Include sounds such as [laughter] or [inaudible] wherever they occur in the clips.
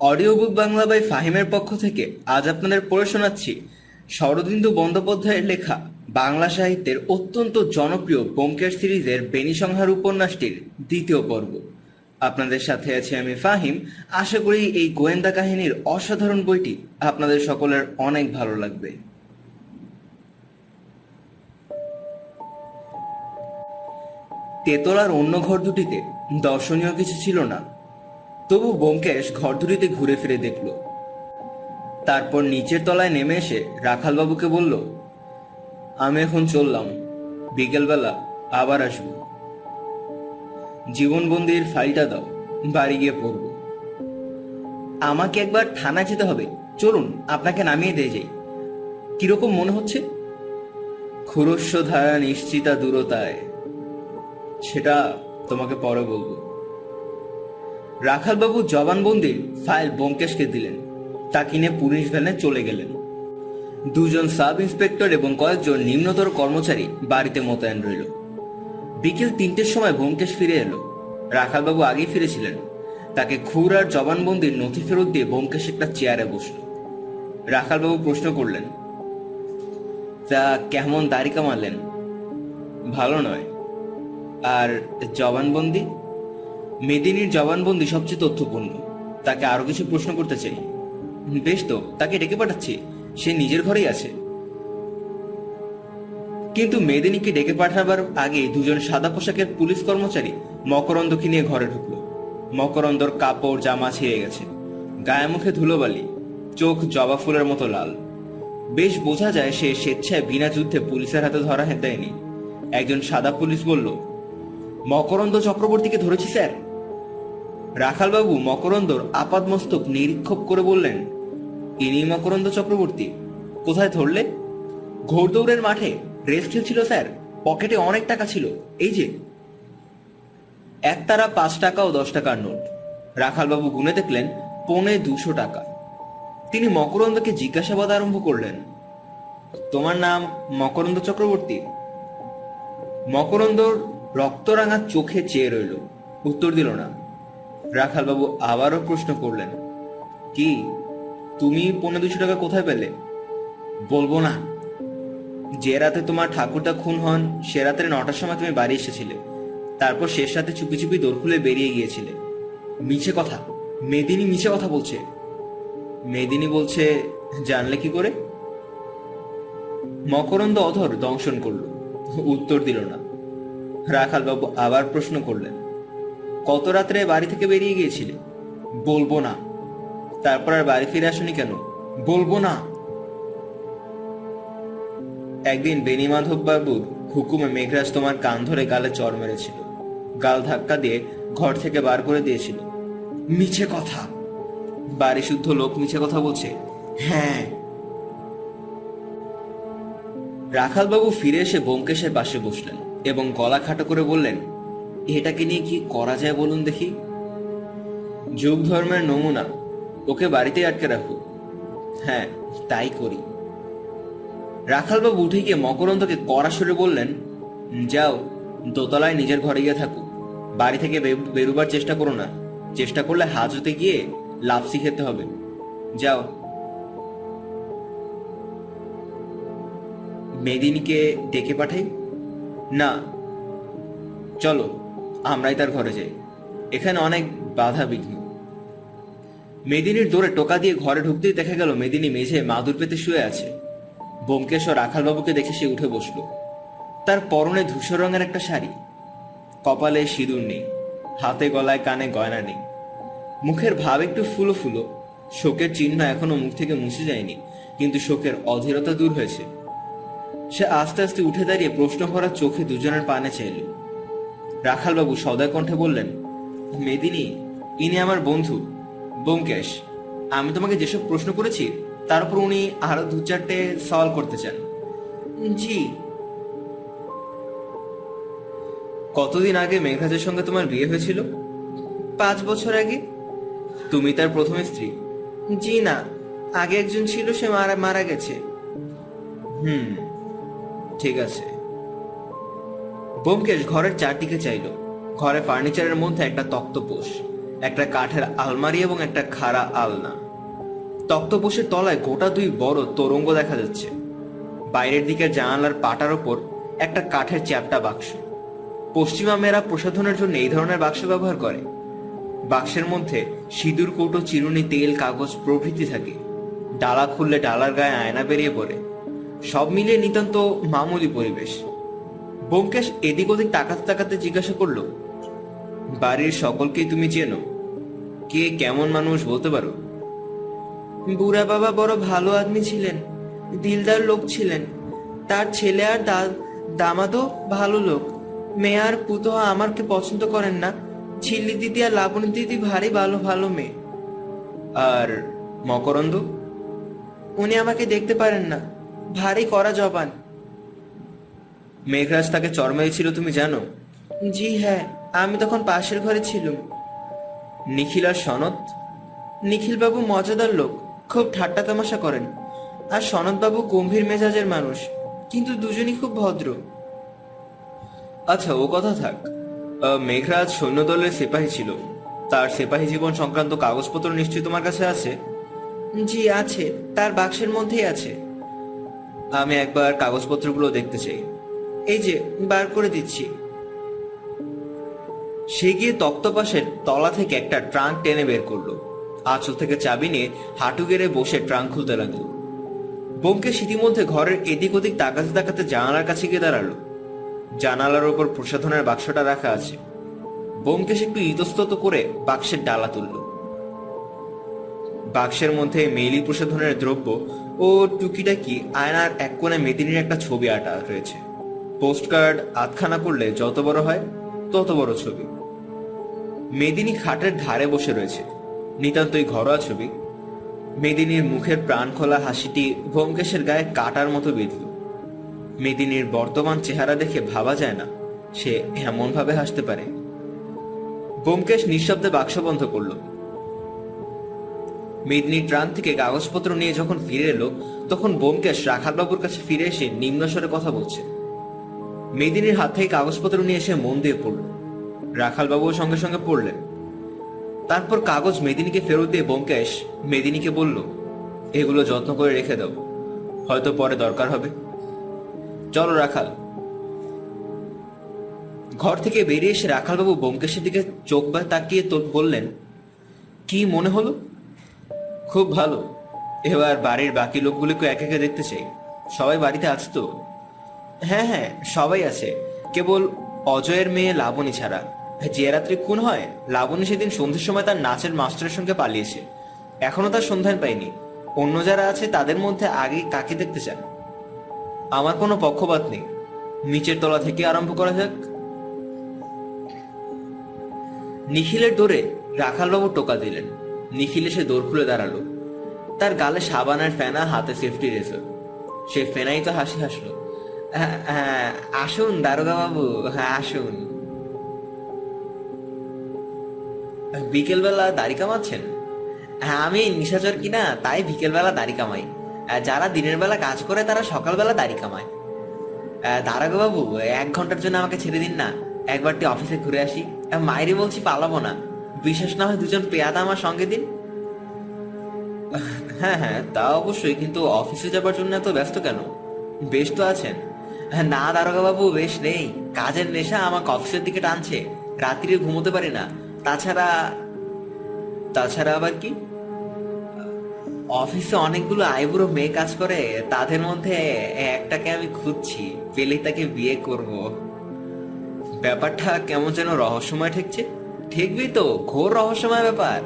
Audio book Bangla by ফাহিমের পক্ষ থেকে আজ আপনাদের পড়ে শোনাচ্ছি শরদিন্দু বন্দ্যোপাধ্যায়ের লেখা বাংলা সাহিত্যের অত্যন্ত জনপ্রিয় ব্যোমকেশ সিরিজের বেনিসংহার উপন্যাসটির দ্বিতীয় পর্ব। আপনাদের সাথে আছি আমি ফাহিম। আশা করি এই গোয়েন্দা কাহিনীর অসাধারণ বইটি আপনাদের সকলের অনেক ভালো লাগবে। তেতলার অন্য ঘর দুটিতে দর্শনীয় কিছু ছিল না। তবু ব্যোমকেশ ঘরদুরিতে ঘুরে ফিরে দেখল। তারপর নিচের তলায় নেমে এসে রাখালবাবুকে বলল, আমি এখন চললাম, বিকেলবেলা আবার আসব। জীবনবন্দির ফাইলটা দাও, বাড়ি গিয়ে পড়ব। আমাকে একবার থানা যেতে হবে। চলুন, আপনাকে নামিয়ে দিয়ে যাই। কীরকম মনে হচ্ছে? খুরস্ব ধারা নিশ্চিতা দূরতায়। সেটা তোমাকে পরে বলব। রাখালবাবু জবানবন্দির ফাইল ব্যোমকেশকে দিলেন। তা কিনে পুলিশ ভ্যানে চলে গেলেন। দুজন সাব ইন্সপেক্টর এবং কয়েকজন নিম্নতর কর্মচারী বাড়িতে মোতায়েন রইল। বিকেল তিনটের সময় ব্যোমকেশ ফিরে এলো। রাখালবাবু আগেই ফিরেছিলেন। তাকে খুর আর জবানবন্দির নথি ফেরত দিয়ে ব্যোমকেশ একটা চেয়ারে বসল। রাখালবাবু প্রশ্ন করলেন, তা কেমন দাড়ি কামালেন ভালো নয়। আর জবানবন্দি? মেদিনীর জবানবন্দি সবচেয়ে তথ্যপূর্ণ। তাকে আরও কিছু প্রশ্ন করতে চাই। বেশ তো, তাকে ডেকে পাঠাচ্ছি। সে নিজের ঘরেই আছে। কিন্তু মেদিনীকে ডেকে পাঠাবার আগে দুজন সাদা পোশাকের পুলিশ কর্মচারী মকরন্দকে নিয়ে ঘরে ঢুকল। মকরন্দর কাপড়, জামা ছিঁড়ে গেছে। গায়ে মুখে ধুলোবালি, চোখ জবা ফুলের মতো লাল। বেশ বোঝা যায় সে স্বেচ্ছায় বিনা যুদ্ধে পুলিশের হাতে ধরা দেয়নি একজন সাদা পুলিশ বলল, মকরন্দ চক্রবর্তীকে ধরেছি, স্যার? রাখালবাবু মকরন্দর আপাদমস্তক নিরীক্ষপ করে বললেন, ইনি মকরন্দ চক্রবর্তী, কোথায় ধরলে? ঘোড়দৌড়ের মাঠে রেস খেলছিল স্যার, পকেটে অনেক টাকা ছিল, এই যে। একতারা পাঁচ টাকা ও দশ টাকার নোট। রাখালবাবু গুনে দেখলেন, পৌনে দুশো টাকা। তিনি মকরন্দকে জিজ্ঞাসাবাদ আরম্ভ করলেন, তোমার নাম মকরন্দ চক্রবর্তী? মকরন্দর রক্তরাঙা চোখে চেয়ে রইল, উত্তর দিল না। রাখালবাবু আবারও প্রশ্ন করলেন, কি তুমি পনেরো দুশো টাকা কোথায় পেলে? বলব না। যে রাতে তোমার ঠাকুরটা খুন হন, সে রাতের নটার সময় তুমি বাড়ি এসেছিলে। তারপর শেষ রাতে চুপি চুপি দোর খুলে বেরিয়ে গিয়েছিলে। মিছে কথা, মেদিনী মিছে কথা বলছে। মেদিনী বলছে, জানলে কি করে? মকরন্দ অধর দংশন করল, উত্তর দিল না। রাখালবাবু আবার প্রশ্ন করলেন কত রাত্রে বাড়ি থেকে বেরিয়ে গিয়েছিলে? বলব না। তারপর আর বাড়ি ফিরে আসনি কেন? বলব না। একদিন বেনিমাধব বাবুর হুকুমে মেঘরাজ তোমার কান ধরে গালে চর মেরেছিল। গাল ধাক্কা দিয়ে ঘর থেকে বার করে দিয়েছিল। মিছে কথা। বাড়ি শুদ্ধ লোক মিছে কথা বলছে? হ্যাঁ। রাখালবাবু ফিরে এসে ব্যোমকেশের পাশে বসলেন এবং গলা খাটো করে বললেন এটাকে নিয়ে কি করা যায় বলুন দেখি? যুগ ধর্মের নমুনা, ওকে বাড়িতে আটকে রাখো। হ্যাঁ তাই করি। রাখালবাবু উঠে গিয়ে মকরন্দকে কড়া সুরে বললেন, যাও, দোতলায় নিজের ঘরে গিয়ে থাকো। বাড়ি থেকে বেরোবার চেষ্টা করো না। চেষ্টা করলে হাজতে গিয়ে লাপসি খেতে হবে। যাও। মেদিনীকে ডেকে পাঠাই? না, চলো। আমরাই তার ঘরে যাই। এখানে অনেক বাধা বিঘ্ন। মেদিনীর দৌড়ে টোকা দিয়ে ঘরে ঢুকতেই দেখা গেল মেদিনী মেঝে মাদুর পেতে শুয়ে আছে। ব্যোমকেশ ও রাখালবাবুকে দেখে সে উঠে বসল। তার পরনে ধূসর রঙের একটা শাড়ি। কপালে সিঁদুর নেই, হাতে গলায় কানে গয়না নেই। মুখের ভাব একটু ফুলো ফুলো, শোকের চিহ্ন এখনও মুখ থেকে মুছে যায়নি, কিন্তু শোকের অধীরতা দূর হয়েছে। সে আস্তে আস্তে উঠে দাঁড়িয়ে প্রশ্ন ভরা চোখে দুজনের পানে চাইল রাখালবাবু সদয় কণ্ঠে বললেন, মেদিনী, ইনি আমার বন্ধু। ব্যোমকেশ, আমি তোমাকে যেসব প্রশ্ন করেছি, তার উপর উনি আরও দু চারটে সওয়াল করতে চান। জি। কতদিন আগে মেঘরাজের সঙ্গে তোমার বিয়ে হয়েছিল? পাঁচ বছর আগে? তুমি তার প্রথম স্ত্রী? জি না, আগে একজন ছিল, সে মারা মারা গেছে। হুম, ঠিক আছে। ব্যোমকেশ ঘরের চারদিকে চাইল। ঘরে ফার্নিচারের মধ্যে একটা তক্তপোষ, একটা কাঠের আলমারি এবং একটা খাড়া আলনা। তক্তপোষের তলায় গোটা দুই বড় তরঙ্গ দেখা যাচ্ছে। বাইরের দিকের জানালার পাটার ওপর একটা কাঠের চ্যাপটা বাক্স। পশ্চিমা মেয়েরা প্রসাধনের জন্য এই ধরনের বাক্স ব্যবহার করে। বাক্সের মধ্যে সিঁদুর, কৌটো, চিরুনি, তেল, কাগজ প্রভৃতি থাকে। ডালা খুললে ডালার গায়ে আয়না বেরিয়ে পড়ে। সব মিলিয়ে নিতান্ত মামুলি পরিবেশ। ব্যোমকেশ এদিক ওদিক তাকাতে তাকাতে জিজ্ঞাসা করল, বাড়ির সকলকেই তুমি চেনো? কে কেমন মানুষ বলতে পারো? বুড়া বাবা বড় ভালো আদমি ছিলেন, দিলদার লোক ছিলেন। তার ছেলে আর দামাদও ভালো লোক। মেয়ে আর পুতো আমাকে পছন্দ করেন না। ছিল্লি দিদি আর লাবণী দিদি ভারী ভালো ভালো মেয়ে। আর মকরন্দ? উনি আমাকে দেখতে পারেন না। ভারী করা জবান। মেঘরাজ তাকে চর মেরেছিল তুমি জানো? জি হ্যাঁ। আমি তখন পাশের ঘরে ছিলাম। নিখিল আর সনদ নিখিল বাবু মজাদার লোক খুব ঠাট্টা তামাশা করেন। আর সনদ বাবু গম্ভীর মেজাজের মানুষ কিন্তু দুজনই খুব ভদ্র। আচ্ছা ও কথা থাক। মেঘরাজ সৈন্যদলের সিপাহী ছিল। তার সিপাহী জীবন সংক্রান্ত কাগজপত্র নিশ্চয়ই তোমার কাছে আছে? জি আছে। তার বাক্সের মধ্যেই আছে। আমি একবার কাগজপত্রগুলো দেখতে চাই। এই যে, বার করে দিচ্ছি। সে গিয়ে তক্তপাশের তলা থেকে একটা ট্রাঙ্ক টেনে বের করল। আঁচল থেকে চাবি নিয়ে হাঁটু গেড়ে বসে ট্রাঙ্ক খুলতে লাগল। বোমকে ইতিমধ্যে ঘরের এদিক ওদিক তাকাতে তাকাতে জানালার কাছে গিয়ে দাঁড়াল। জানালার ওপর প্রসাধনের বাক্সটা রাখা আছে। বোমকেশ একটু ইতস্তত করে বাক্সের ডালা তুলল। বাক্সের মধ্যে মেইলি প্রসাধনের দ্রব্য ও টুকিটাকি আয়নার এক কোণে মেদিনীর একটা ছবি আটা রয়েছে। পোস্ট কার্ড আধখানা করলে যত বড় হয়, তত বড় ছবি। মেদিনী খাটের ধারে বসে রয়েছে। নিতান্তই ঘরোয়া ছবি। মেদিনীর মুখের প্রাণ খোলা হাসিটি ব্যোমকেশের গায়ে কাটার মতো বিঁধল। মেদিনীর বর্তমান চেহারা দেখে ভাবা যায় না, সে এমন ভাবে হাসতে পারে। ব্যোমকেশ নিঃশব্দে বাক্স বন্ধ করল। মেদিনীর ট্রান থেকে কাগজপত্র নিয়ে যখন ফিরে এলো, তখন ব্যোমকেশ রাখালবাবুর কাছে ফিরে এসে নিম্নস্বরে কথা বলছে। মেদিনীর হাত থেকে কাগজপত্র নিয়ে এসে মন দিয়ে পড়ল। রাখালবাবুও সঙ্গে সঙ্গে পড়লেন। তারপর কাগজ মেদিনীকে ফেরত দিয়ে ব্যোমকেশ মেদিনীকে বলল, এগুলো যত্ন করে রেখে দাও। হয়তো পরে দরকার হবে। চলো রাখাল। ঘর থেকে বেরিয়ে এসে রাখালবাবু ব্যোমকেশের দিকে চোখ বা তাকিয়ে বললেন, কি মনে হলো? খুব ভালো। এবার বাড়ির বাকি লোকগুলোকে এক একে দেখতে চাই। সবাই বাড়িতে আছে তো? হ্যাঁ হ্যাঁ সবাই আছে। কেবল অজয়ের মেয়ে লাবণী ছাড়া। যে রাত্রে খুন হয়, লাবণী সেদিন সন্ধ্যের সময় তার নাচের মাস্টারের সঙ্গে পালিয়েছে। এখনও তার সন্ধান পাইনি অন্য যারা আছে, তাদের মধ্যে আগে কাকে দেখতে চান? আমার কোনো পক্ষপাত নেই। নিচের তলা থেকে আরম্ভ করা যাক। নিখিলের দৌড়ে রাখালবাবু টোকা দিলেন। নিখিল এসে দৌড় খুলে দাঁড়াল। তার গালে সাবানের ফেনা, হাতে সেফটি রেজার সে ফেনাই তো হাসি হাসলো। আসুন দারোগা বাবু হ্যাঁ আসুন। বিকেলবেলা দাড়ি কামাচ্ছেন? হ্যাঁ আমি নিশাচর কিনা, তাই বিকেলবেলা দাড়ি কামাই। যারা দিনের বেলা কাজ করে, তারা সকালবেলা দাড়ি কামায়। দারোগা বাবু এক ঘণ্টার জন্য আমাকে ছেড়ে দিন না। একবারটি অফিসে ঘুরে আসি। মায়েরই বলছি পালাবো না। বিশেষ না হয় দুজন পেয়াদা আমার সঙ্গে দিন। হ্যাঁ হ্যাঁ তা অবশ্যই, কিন্তু অফিসে যাবার জন্য এত ব্যস্ত কেন? বেশ তো আছেন। না দারোগা বাবু বেশ নেই। কাজের নেশা আমাকে অফিসের দিকে টানছে। রাত্রিরে ঘুমোতে পারি না। তাছাড়া তাছাড়া আবার কি? অফিসে অনেকগুলো আইবুড়ো মেয়ে কাজ করে। তাদের মধ্যে একটাকে আমি খুঁজছি পেলে তাকে বিয়ে করব। ব্যাপারটা কেমন যেন রহস্যময় ঠেকছে। ঠেকবি তো, ঘোর রহস্যময় ব্যাপার।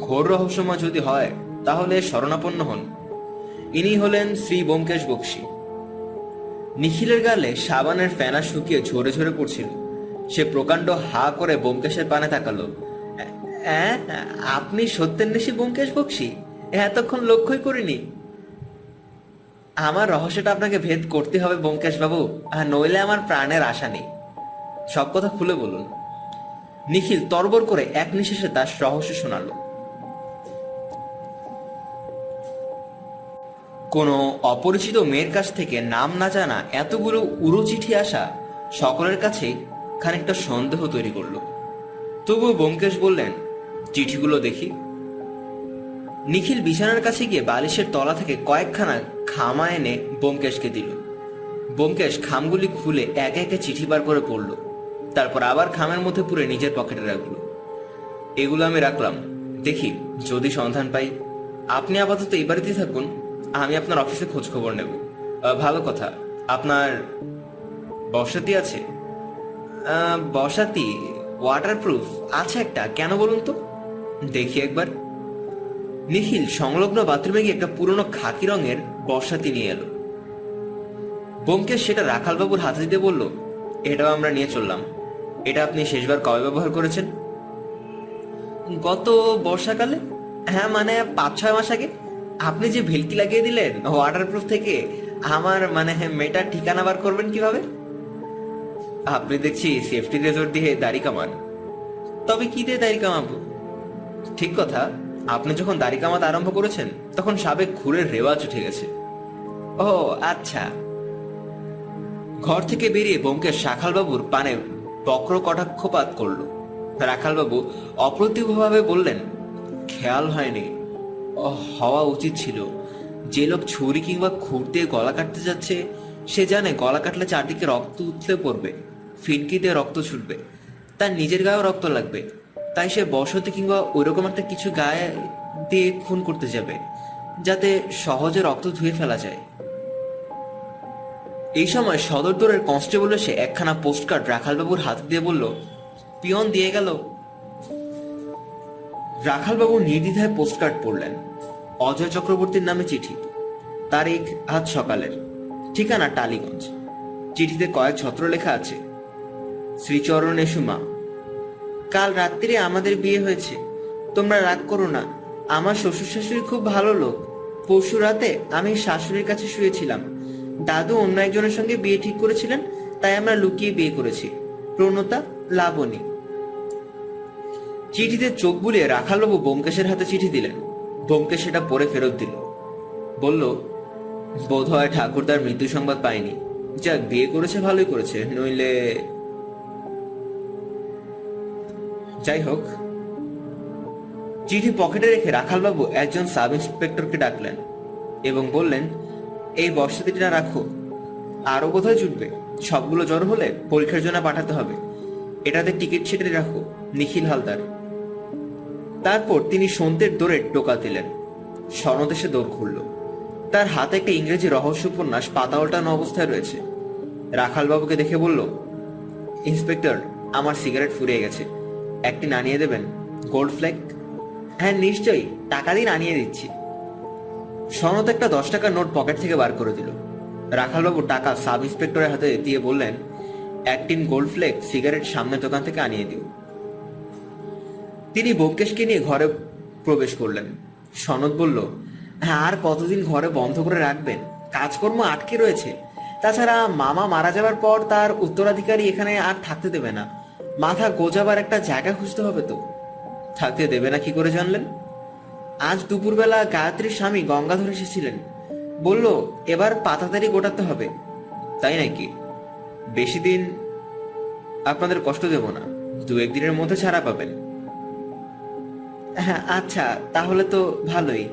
ঘোর রহস্যময় যদি হয়, তাহলে শরণাপন্ন হন। ইনি হলেন শ্রী ব্যোমকেশ বক্সী। নিখিলের গালে সাবানের ফেনা শুকিয়ে ঝরে ঝরে পড়ছিল। সে প্রকাণ্ড হা করে ব্যোমকেশের পানে তাকালো। "অ্যাঁ, আপনি সত্যেন্বেষী ব্যোমকেশ বক্সী? এতক্ষণ লক্ষ্যই করিনি। আমার রহস্যটা আপনাকে ভেদ করতে হবে ব্যোমকেশ বাবু আর নইলে আমার প্রাণের আশা নেই। সব কথা খুলে বলুন। নিখিল তরবর করে এক নিঃশ্বাসে তার রহস্য শোনালো। কোনো অপরিচিত মেয়ের কাছ থেকে নাম না জানা এতগুলো উড়ো চিঠি আসা সকলের কাছেই খানিকটা সন্দেহ তৈরি করল। তবুও ব্যোমকেশ বললেন, চিঠিগুলো দেখি। নিখিল বিছানার কাছে গিয়ে বালিশের তলা থেকে কয়েকখানা খামা এনে বোমকেশকে দিল। বোমকেশ খামগুলি খুলে একে একে চিঠি বার করে পড়ল। তারপর আবার খামের মধ্যে পুরে নিজের পকেটে রাখল। এগুলো আমি রাখলাম। দেখি, যদি সন্ধান পাই। আপনি আপাতত এই বাড়িতেই থাকুন। আমি আপনার অফিসে খোঁজ খবর নেব ভালো কথা। আপনার বসতি আছে? বসাতি ওয়াটারপ্রুফ আছে একটা। কেন বলুন তো? দেখি একবার। নিখিল, সংলগ্ন বাথরুমে গিয়ে একটা পুরনো খাকি রঙের বর্ষাতি নিয়ে এলো। বোমকেশ সেটা রাখালবাবুর হাতে দিতে বলল, এটাও আমরা নিয়ে চললাম। এটা আপনি শেষবার কবে ব্যবহার করেছেন? গত বর্ষাকালে? হ্যাঁ মানে পাঁচ ছয় মাস আগে। আপনি যে ভেলকি লাগিয়ে দিলেন ওয়াটারপ্রুফ থেকে, আমার মানে মেয়েটার ঠিকানা বার করবেন কীভাবে? আপনি দেখছি সেফটি রেজোর্ট দিয়ে দাড়ি কামান। তবে কি দিয়ে দাড়ি কামাবো? ঠিক কথা, আপনি যখন দাড়ি কামাতে আরম্ভ করেছেন, তখন সাবেক ঘুরের রেওয়াজ উঠে গেছে। ও আচ্ছা। ঘর থেকে বেরিয়ে বোমকেশ শাখালবাবুর পানে বক্র কটাক্ষপাত করল। রাখালবাবু অপ্রতিভভাবে বললেন, খেয়াল হয়নি। হওয়া উচিত ছিল। যে লোক ছুরি কিংবা খুর দিয়ে গলা কাটতে যাচ্ছে, সে জানে গলা কাটলে চারদিকে রক্ত উঠলে পড়বে ফিনকি দিয়ে রক্ত ছুটবে, তার নিজের গায়েও রক্ত লাগবে। তাই সে বসতি কিংবা ওইরকম একটা কিছু গায়ে দিয়ে খুন করতে যাবে, যাতে সহজে রক্ত ধুয়ে ফেলা যায়। এই সময় সদর দরের কনস্টেবল এসে একখানা পোস্টকার্ড রাখালবাবুর হাতে দিয়ে বলল, পিয়ন দিয়ে গেল রাখালবাবু নির্দ্বিধায় পোস্টকার্ড পড়লেন। অজয় চক্রবর্তীর নামে চিঠি। তারিখ আজ সকালের। ঠিকানা টালিগঞ্জ। চিঠিতে কয়েক ছত্র লেখা আছে। শ্রীচরণ এসুমা কাল রাত্রিরে আমাদের বিয়ে হয়েছে। তোমরা রাগ করো না। আমার শ্বশুর শাশুড়ি খুব ভালো লোক। পরশু রাতে আমি শাশুড়ির কাছে শুয়েছিলাম। দাদু অন্য একজনের সঙ্গে বিয়ে ঠিক করেছিলেন, তাই আমরা লুকিয়ে বিয়ে করেছি। প্রণতা, লাবণী। চিঠিতে চোখ বুলিয়ে রাখালবাবু বোমকেশের হাতে চিঠি দিলেন। বোমকেশ সেটা পরে ফেরত দিল। বলল বোধ হয় ঠাকুর তার মৃত্যু সংবাদ পায়নি। যাক, বিয়ে করেছে, ভালোই করেছে, নইলে যাই হোক। চিঠি পকেটে রেখে রাখালবাবু একজন সাব ইন্সপেক্টরকে ডাকলেন এবং বললেন, এই বর্ষাতিটা রাখো। আরও কোথায় জুটবে। সবগুলো জ্বর হলে পরীক্ষার জন্য পাঠাতে হবে। এটাতে টিকিট ছেটে রাখো, নিখিল হালদার। তারপর তিনি সন্ধ্যের দৌড়ে টোকা দিলেন। এসে দৌড় খুলল তার হাতে একটা ইংরেজি রহস্য উপন্যাস পাতা উল্টানো অবস্থায় রয়েছে। রাখালবাবুকে দেখে বলল, ইন্সপেক্টর, আমার সিগারেট ফুরিয়ে গেছে। একটি নানিয়ে দেবেন? গোল্ড ফ্ল্যাগ হ্যাঁ নিশ্চয়ই। টাকা দিন আনিয়ে দিচ্ছি। সনদ একটা দশ টাকার নোট পকেট থেকে বার করে দিল। রাখালবাবু টাকা সাব ইন্সপেক্টরের হাতে দিয়ে বললেন, একটিন গোল্ড ফ্লেক সিগারেট সামনের দোকান থেকে আনিয়ে দিও। তিনি বোমকেশকে নিয়ে ঘরে প্রবেশ করলেন। সনদ বলল হ্যাঁ আর কতদিন ঘরে বন্ধ করে রাখবেন? কাজকর্ম আটকে রয়েছে। তাছাড়া মামা মারা যাবার পর তার উত্তরাধিকারী এখানে আর থাকতে দেবে না। মাথা গোজাবার একটা জায়গা খুঁজতে হবে তো। থাকতে দেবে না কি করে জানলেন? আজ দুপুরবেলা গায়ত্রীর স্বামী গঙ্গাধর এসেছিলেন। বলল, এবার পাতাতারি গোটাতে হবে। তাই নাকি? বেশি দিন আপনাদের কষ্ট দেব না। দু একদিনের মধ্যে ছাড়া পাবেন। হ্যাঁ আচ্ছা তাহলে তো ভালোই।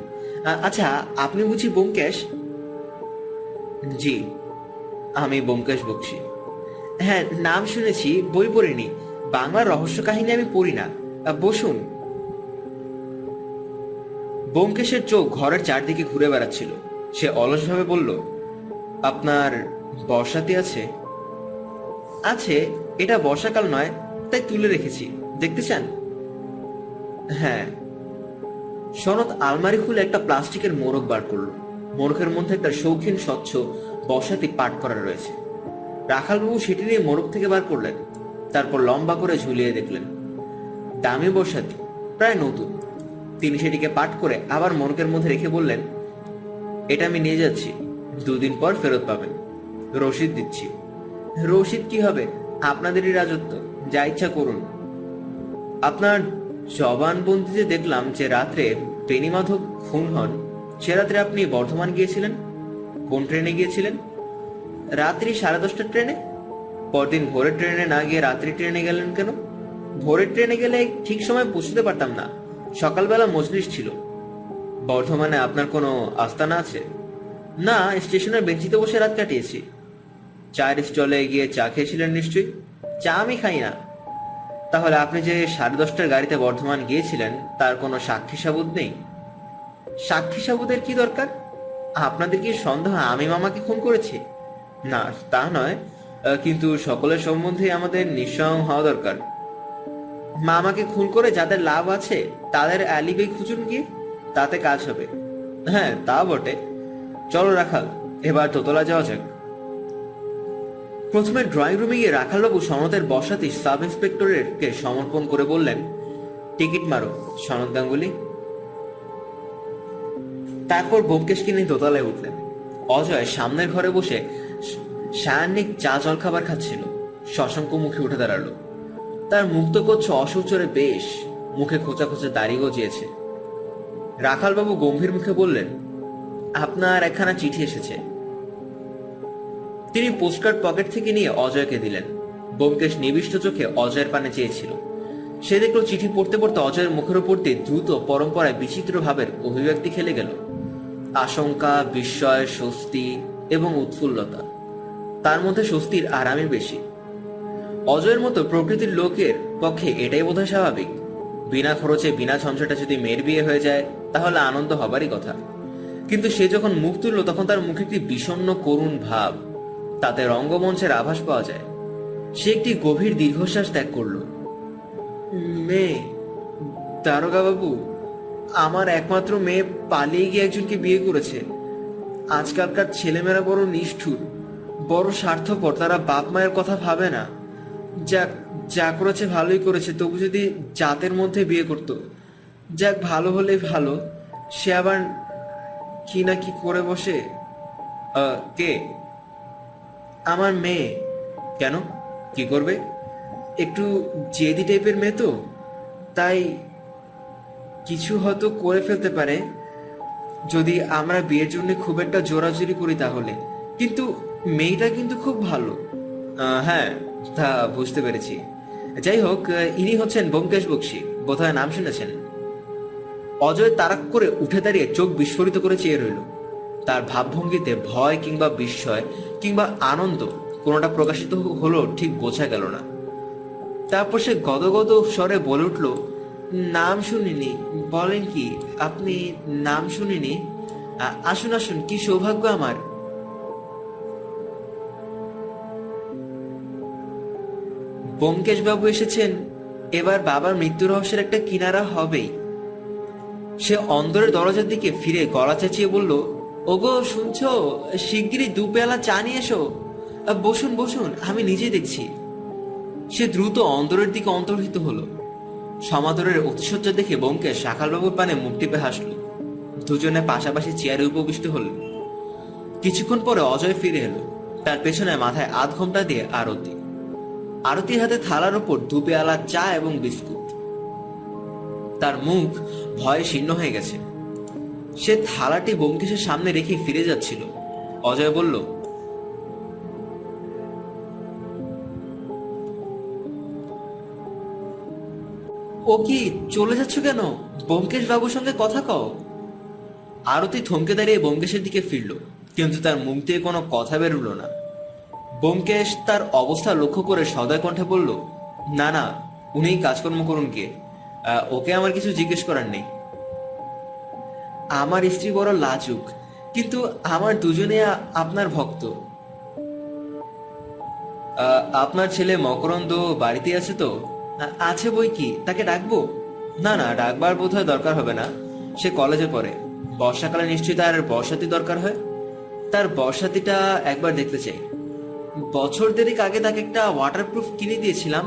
আচ্ছা আপনি বুঝি বোমকেশ? জি, আমি বোমকেশ বকছি। হ্যাঁ নাম শুনেছি, বই পড়িনি। বাংলার রহস্য কাহিনী আমি পড়ি না। বসুন। বোমকেশের চোখ ঘরের চারদিকে ঘুরে বেড়াচ্ছিল। সে অলসভাবে বলল, আপনার বর্ষাতে আছে? আছে, এটা বর্ষাকাল নয়, তাই তুলে রেখেছি। দেখতে চান? হ্যাঁ। শরৎ আলমারি খুলে একটা প্লাস্টিকের মোড়ক বার করল। মোড়কের মধ্যে একটা শৌখিন, স্বচ্ছ বসাতি পাট করা রয়েছে। রাখালবাবু সেটি নিয়ে মোড়ক থেকে বার করলেন। তারপর লম্বা করে ঝুলিয়ে দেখলেন। দামি বসাতি, প্রায় নতুন। তিনি সেটিকে পাট করে আবার মোড়কের মধ্যে রেখে বললেন, এটা আমি নিয়ে যাচ্ছি। দুদিন পর ফেরত পাবেন। রসিদ দিচ্ছি। রসিদ কি হবে? আপনাদেরই রাজত্ব। যা ইচ্ছা করুন। আপনার জবানবন্দিতে দেখলাম যে রাত্রে বেনিমাধব খুন হন, সে রাত্রে আপনি বর্ধমান গিয়েছিলেন? কোন ট্রেনে গিয়েছিলেন? রাত্রি সাড়ে দশটার ট্রেনে? পরদিন ভোরের ট্রেনে না গিয়ে রাত্রি ট্রেনে গেলেন কেন? ভোরের ট্রেনে গেলে ঠিক সময় পৌঁছতে পারতাম না। সকালবেলা মজলিস ছিল। বর্ধমানে আপনার কোনো আস্তানা আছে? না, স্টেশনের বেঞ্চিতে বসে রাত কাটিয়েছি। চায়ের স্টলে গিয়ে চা খেয়েছিলেন নিশ্চয়ই? চা আমি খাই না। তাহলে আপনি যে সাড়ে দশটার গাড়িতে বর্ধমান গিয়েছিলেন, তার কোনো সাক্ষী সাবুদ নেই? সাক্ষী সাবুদের কি দরকার? আপনাদের কি সন্দেহ? আমি মামাকে খুন করেছি? না, তা নয়। কিন্তু সকলের সম্বন্ধে আমাদের নিঃসং হওয়া দরকার। মামাকে খুন করে যাদের লাভ আছে, তাদের অ্যালিবে খুঁজুন গিয়ে। তাতে কাজ হবে। হ্যাঁ তা বটে। চলো রাখাল, এবার দোতলা যাওয়া যাক। প্রথমে ড্রয়িং রুমে গিয়ে রাখালবাবু সনদের বসাতে সাব ইন্সপেক্টরেরকে সমর্পণ করে বললেন, টিকিট মারো সনদ গাঙ্গুলি তারপর বোমকেশকে নিয়ে দোতলায় উঠলেন। অজয় সামনের ঘরে বসে সায়ান্নিক চা জল খাবার খাচ্ছিল। শশাঙ্ক মুখে উঠে দাঁড়াল। তার মুক্ত করছে অসৌচরে বেশ মুখে খোঁচা খোঁচা দাড়ি গজিয়েছে। রাখালবাবু গম্ভীর মুখে বললেন, আপনার একখানা চিঠি এসেছে। তিনি পোস্টকার্ড পকেট থেকে নিয়ে অজয়কে দিলেন। বোমকেশ নিবিষ্ট চোখে অজয়ের পানে চেয়েছিল। সে দেখল চিঠি পড়তে পড়তে অজয়ের মুখের উপর দিয়ে দ্রুত পরম্পরায় বিচিত্র ভাবের অভিব্যক্তি খেলে গেল। আশঙ্কা, বিস্ময়, স্বস্তি এবং উৎফুল্লতা। তার মধ্যে স্বস্তির আরামই বেশি। অজয়ের মতো প্রকৃতির লোকের পক্ষে এটাই বোধহয় স্বাভাবিক। বিনা খরচে, বিনা ঝঞ্ঝাটা যদি মেয়ের বিয়ে হয়ে যায়, তাহলে আনন্দ হবারই কথা। কিন্তু সে যখন মুখ তুলল, তখন তার মুখে একটি বিষণ্ণ করুণ ভাব। তাতে রঙ্গমঞ্চের আভাস পাওয়া যায়। সে একটি গভীর দীর্ঘশ্বাস ত্যাগ করল। মেয়ে বাবু আমার একমাত্র মেয়ে পালিয়ে গিয়ে একজনকে বিয়ে করেছে। আজকালকার ছেলেমেয়েরা বড় নিষ্ঠুর, বড় স্বার্থপর, তারা বাপ মায়ের কথা ভাবে না। যাক যা করেছে ভালোই করেছে, তবু যদি জাতের মধ্যে বিয়ে করতো। যাক, ভালো হলে ভালো, সে আবার কি না কি করে বসে? কে? আমার মেয়ে। কেন? কি করবে? একটু জেদি টাইপের মেয়ে তো। তাই কিছু হয়তো করে ফেলতে পারে। যদি আমরা বিয়ের জন্য খুব একটা জোরাজুরি করি তাহলে। কিন্তু মেয়েটা কিন্তু খুব ভালো। হ্যাঁ তা বুঝতে পেরেছি। যাই হোক ইনি হচ্ছেন ব্যোমকেশ বক্সি। বোধহয় নাম শুনেছেন। অজয় তারাক করে উঠে দাঁড়িয়ে চোখ বিস্ফোরিত করে চেয়ে রইল। তার ভাবভঙ্গিতে ভয় কিংবা বিস্ময় কিংবা আনন্দ কোনোটা প্রকাশিত হলো ঠিক বোঝা গেল না। তারপর সে গদগদ স্বরে বলে উঠল, নাম শুনিনি, বলেন কি, আপনি নাম শুনিনি? আসুন আসুন, কি সৌভাগ্য আমার? ব্যোমকেশ বাবু এসেছেন, এবার বাবার মৃত্যু রহস্যের একটা কিনারা হবেই। সে অন্দরের দরজার দিকে ফিরে গলা চেঁচিয়ে বলল ওগো, শুনছো? শিগগিরই দু পেয়ালা চা নিয়ে এসো। বসুন বসুন, আমি নিজে দেখছি। সে দ্রুত অন্দরের দিকে অন্তর্হিত হলো। সমাদরের অতিশয্যা দেখে বোমকে শাখালবাবুর পানে মুখ টিপে হাসল। দুজনে পাশাপাশি চেয়ারে উপবিষ্ট হল কিছুক্ষণ পরে অজয় ফিরে এলো। তার পেছনে মাথায় আধ ঘণ্টা দিয়ে আরতি। আরতির হাতে থালার উপর দু পেয়ালা চা এবং বিস্কুট। তার মুখ ভয়ে শীর্ণ হয়ে গেছে। সে থালাটি বোমকেশের সামনে রেখে ফিরে যাচ্ছিল। অজয় বলল, ও কি চলে যাচ্ছ কেন? বোমকেশ বাবুর সঙ্গে কথা কও। আরতি থমকে দাঁড়িয়ে বোমকেশের দিকে ফিরল, কিন্তু তার মুখ দিয়ে কোনো কথা বেরুলো না। বোমকেশ তার অবস্থা লক্ষ্য করে সদয় কণ্ঠে বলল, না না, উনিই কাজকর্ম করুন কে ওকে আমার কিছু জিজ্ঞেস করার নেই। আমার স্ত্রী বড় লাজুক, কিন্তু আমার দুজনে আপনার ভক্ত। আপনার ছেলে মকরন্দ বাড়িতে আছে তো? আছে বই কি? তাকে ডাকবো? না না, ডাকবার বোধহয় দরকার হবে না। সে কলেজে পড়ে। বর্ষাকালে নিশ্চয়ই তার বর্ষাতি দরকার হয়। তার বর্ষাতিটা একবার দেখতে চাই। বছর দেড়েক আগে তাকে একটা ওয়াটারপ্রুফ কিনে দিয়েছিলাম।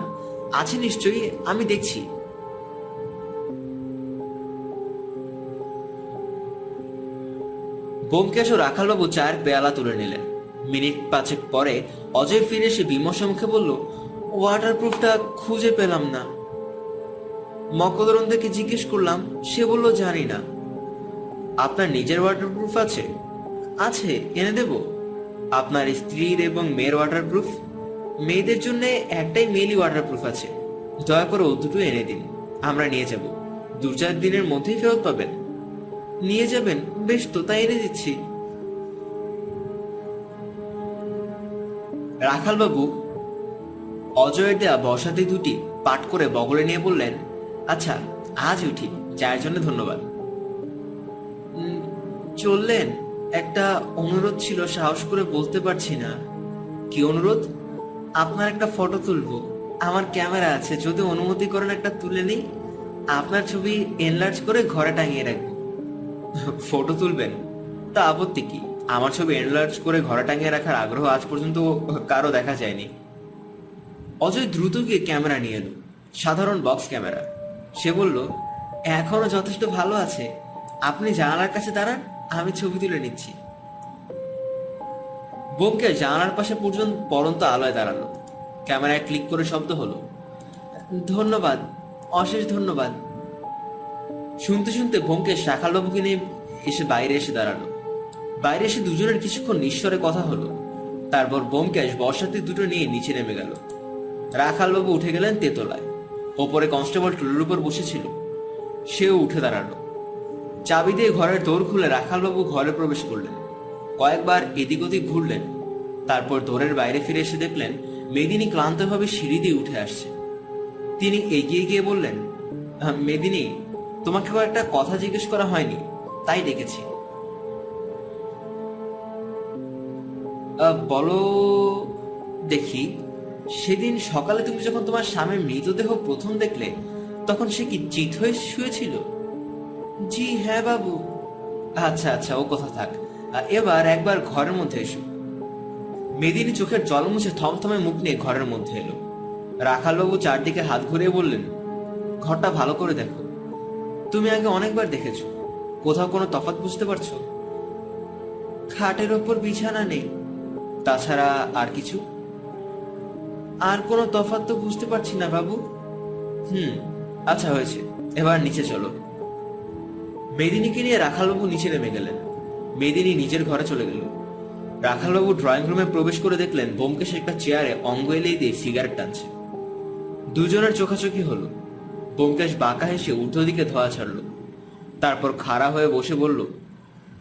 আছে নিশ্চয়ই, আমি দেখছি। বোমকেশ ও রাখালবাবু চায়ের পেয়ালা তুলে নিলেন। মিনিট পাঁচেক পরে অজয় ফিরে এসে বিমর্ষ মুখে বলল ওয়াটারপ্রুফটা খুঁজে পেলাম না। মকদরন্দকে জিজ্ঞেস করলাম, সে বলল, জানি না। আপনার নিজের ওয়াটারপ্রুফ আছে? আছে, এনে দেব। আপনার স্ত্রীর এবং মেয়ের ওয়াটারপ্রুফ মেয়েদের জন্য একটাই মেলই ওয়াটারপ্রুফ আছে। দয়া করে ও দুটো এনে দিন। আমরা নিয়ে যাব। দু চার দিনের মধ্যেই ফেরত পাবেন। নিয়ে যাবেন। বেশ তো, তাই এনে দিচ্ছি। রাখালবাবু, অজয়ের দেয়া বসাতে দুটি পাঠ করে বগলে নিয়ে বললেন আচ্ছা আজ উঠি চায়ের জন্য ধন্যবাদ। চললেন। একটা অনুরোধ ছিল, সাহস করে বলতে পারছি না। কি অনুরোধ? আপনার একটা ফটো তুলবো। আমার ক্যামেরা আছে, যদি অনুমতি করেন একটা তুলে নিই। আপনার ছবি এনলার্জ করে ঘরে টাঙিয়ে রাখব। ফটো তুলবেন? তা আপত্তি কি? আমার ছবি এনলার্জ করে ঘরে টাঙিয়ে রাখার আগ্রহ আজ পর্যন্ত কারও দেখা যায়নি। অজয় দ্রুত গিয়ে ক্যামেরা নিয়ে এলো। সাধারণ বক্স ক্যামেরা। সে বলল, এখনও যথেষ্ট ভালো আছে। আপনি জানালার কাছে দাঁড়ান, আমি ছবি তুলে নিচ্ছি। বোমকে জানালার পাশে পর্যন্ত পরন্ত আলোয় দাঁড়াল। ক্যামেরায় ক্লিক করে শব্দ হলো, ধন্যবাদ, অশেষ ধন্যবাদ। শুনতে শুনতে বোমকে শাখালবাবুকে নিয়ে এসে বাইরে এসে দাঁড়াল। বাইরে এসে দুজনের কিছুক্ষণ নিঃস্বরে কথা হলো। তারপর বোমকেশ বর্ষাতে দুটো নিয়ে নিচে নেমে গেল। রাখালবাবু উঠে গেলেন তেতলায়। ওপরে কনস্টেবল টুলের উপর বসেছিল। সেও উঠে দাঁড়াল। চাবি দিয়ে ঘরের দৌড় খুলে রাখালবাবু ঘরে প্রবেশ করলেন। কয়েকবার এদিক ওদিক ঘুরলেন। তারপর দৌড়ের বাইরে ফিরে এসে দেখলেন মেদিনী ক্লান্তভাবে সিঁড়ি দিয়ে উঠে আসছে। তিনি এগিয়ে গিয়ে বললেন মেদিনী তোমাকে কয়েকটা কথা জিজ্ঞেস করা হয়নি, তাই ডেকেছি। বলো, দেখি, সেদিন সকালে তুমি যখন তোমার স্বামীর মৃতদেহ প্রথম দেখলে, তখন সে কি চিত হয়ে শুয়েছিল? জি হ্যাঁ বাবু। আচ্ছা আচ্ছা ও কথা থাক। এবার একবার ঘরের মধ্যে এসো। মেদিনী চোখের জল মুছে থমথমে মুখ নিয়ে ঘরের মধ্যে এলো। রাখালবাবু চারদিকে হাত ঘুরিয়ে বললেন, ঘরটা ভালো করে দেখো। তুমি আগে অনেকবার দেখেছ। কোথাও কোনো তফাৎ বুঝতে পারছ? খাটের ওপর বিছানা নেই। তাছাড়া আর কিছু? আর কোনো তফাৎ তো বুঝতে পারছি না, বাবু। হুম আচ্ছা হয়েছে। এবার নিচে চলো। মেদিনীকে নিয়ে রাখালবাবু নিচে নেমে গেলেন। মেদিনী নিজের ঘরে চলে গেল। রাখালবাবু ড্রয়িং রুমে প্রবেশ করে দেখলেন বোমকেশ একটা চেয়ারে অঙ্গ এলেই দিয়ে সিগারেট টানছে। দুজনের চোখাচোখি হলো। বোমকেশ বাঁকা হেসে ঊর্ধ্ব দিকে ধোয়া ছাড়ল। তারপর খাড়া হয়ে বসে বলল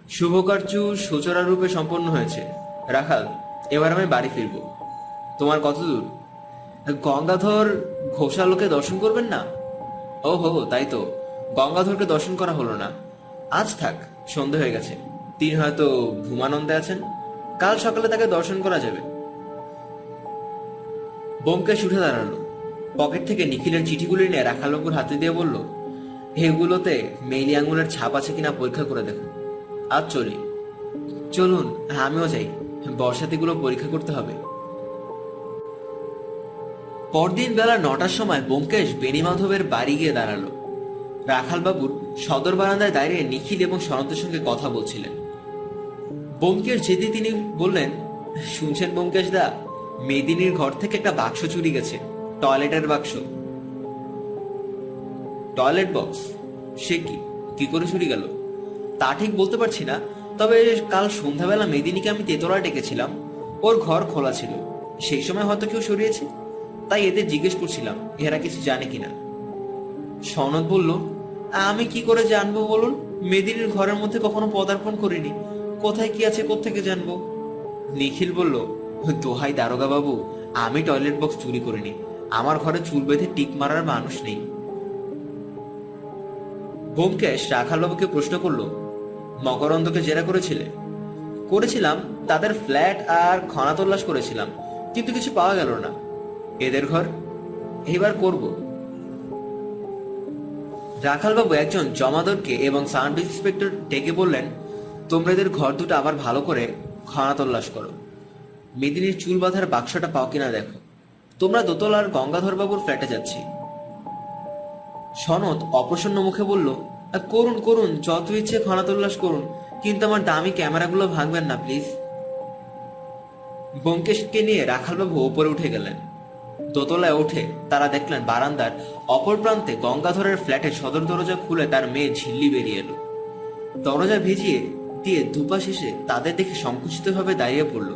শুভ কার্য সুচরা রূপে সম্পন্ন হয়েছে। রাখাল, এবার আমি বাড়ি ফিরব। তোমার কত দূর? গঙ্গাধর ঘোষালোকে দর্শন করবেন না? ও হো তাই তো। গঙ্গাধরকে দর্শন করা হলো না। আজ থাক, সন্ধে হয়ে গেছে। তিনি হয়তো ঘুমানন্দে আছেন। কাল সকালে তাকে দর্শন করা যাবে। বোমকেশ উঠে দাঁড়াল। পকেট থেকে নিখিলের চিঠিগুলি নিয়ে রাখালবাবুর হাতে দিয়ে বলল এগুলোতে মেইলি আঙুলের ছাপ আছে কিনা পরীক্ষা করে দেখুন আজ চলি। চলুন, আমিও যাই। বর্ষাতিগুলো পরীক্ষা করতে হবে। পরদিন বেলা নটার সময় বোমকেশ বেণীমাধবের বাড়ি গিয়ে দাঁড়াল। রাখালবাবুর সদর বারান্দায় দাঁড়িয়ে নিখিল এবং সনতের সঙ্গে কথা বলছিলেন। বোমকেশ যেতে তিনি বললেন, শুনছেন বোমকেশ দা, মেদিনীর ঘর থেকে একটা বাক্স চুরি গেছে। টয়লেটের বাক্স। Toilet box? সে কি? কি করে চুরি গেল? তা ঠিক বলতে পারছি না, তবে কাল সন্ধ্যাবেলা মেদিনীকে আমি তেতলায় ডেকেছিলাম। ওর ঘর খোলা ছিল। সেই সময় হয়তো কেউ সরিয়েছে। তাই এদের জিজ্ঞেস করছিলাম, এরা কিছু জানে কিনা। সনদ বলল, আমি কি করে জানব বলুন? মেদিনীর ঘরের মধ্যে কখনো পদার্পণ করিনি। কোথায় কি আছে, কোত্থেকে জানব? নিখিল বলল, দোহাই দারোগা বাবু আমি টয়লেট বক্স চুরি করিনি। আমার ঘরে চুল বেঁধে টিক মারার মানুষ নেই। বোমকেশ রাখালবাবুকে প্রশ্ন করল, মকরন্দকে জেরা করেছিলে? করেছিলাম, তাদের ফ্ল্যাট আর খনা তল্লাশ করেছিলাম, কিন্তু কিছু পাওয়া গেল না। এদের ঘর? এবার করব। রাখালবাবু একজন জমাদরকে এবং সাউন্ড ইন্সপেক্টর ডেকে বললেন, তোমরা এদের ঘর দুটো আবার ভালো করে খনা তল্লাশ করো। মেদিনীর চুল বাঁধার বাক্সটা পাও কিনা দেখো। তোমরা দোতলার গঙ্গাধর বাবুর ফ্ল্যাটে যাচ্ছি। সনদ অপ্রসন্ন মুখে বলল "আহ, করুন করুন যত ইচ্ছে খনা তল্লাশ করুন কিন্তু আমার দামি ক্যামেরাগুলো ভাঙবেন না প্লিজ। ব্যোমকেশকে নিয়ে রাখালবাবু ওপরে উঠে গেলেন। দোতলায় উঠে তারা দেখলেন বারান্দার অপর প্রান্তে গঙ্গাধরের ফ্ল্যাটের সদর দরজা খুলে তার মেয়ে ঝিল্লি বেরিয়ে এলো। দরজা ভিজিয়ে দিয়ে দুপাশ এসে তাদের দেখে সংকুচিতভাবে দাঁড়িয়ে পড়ল।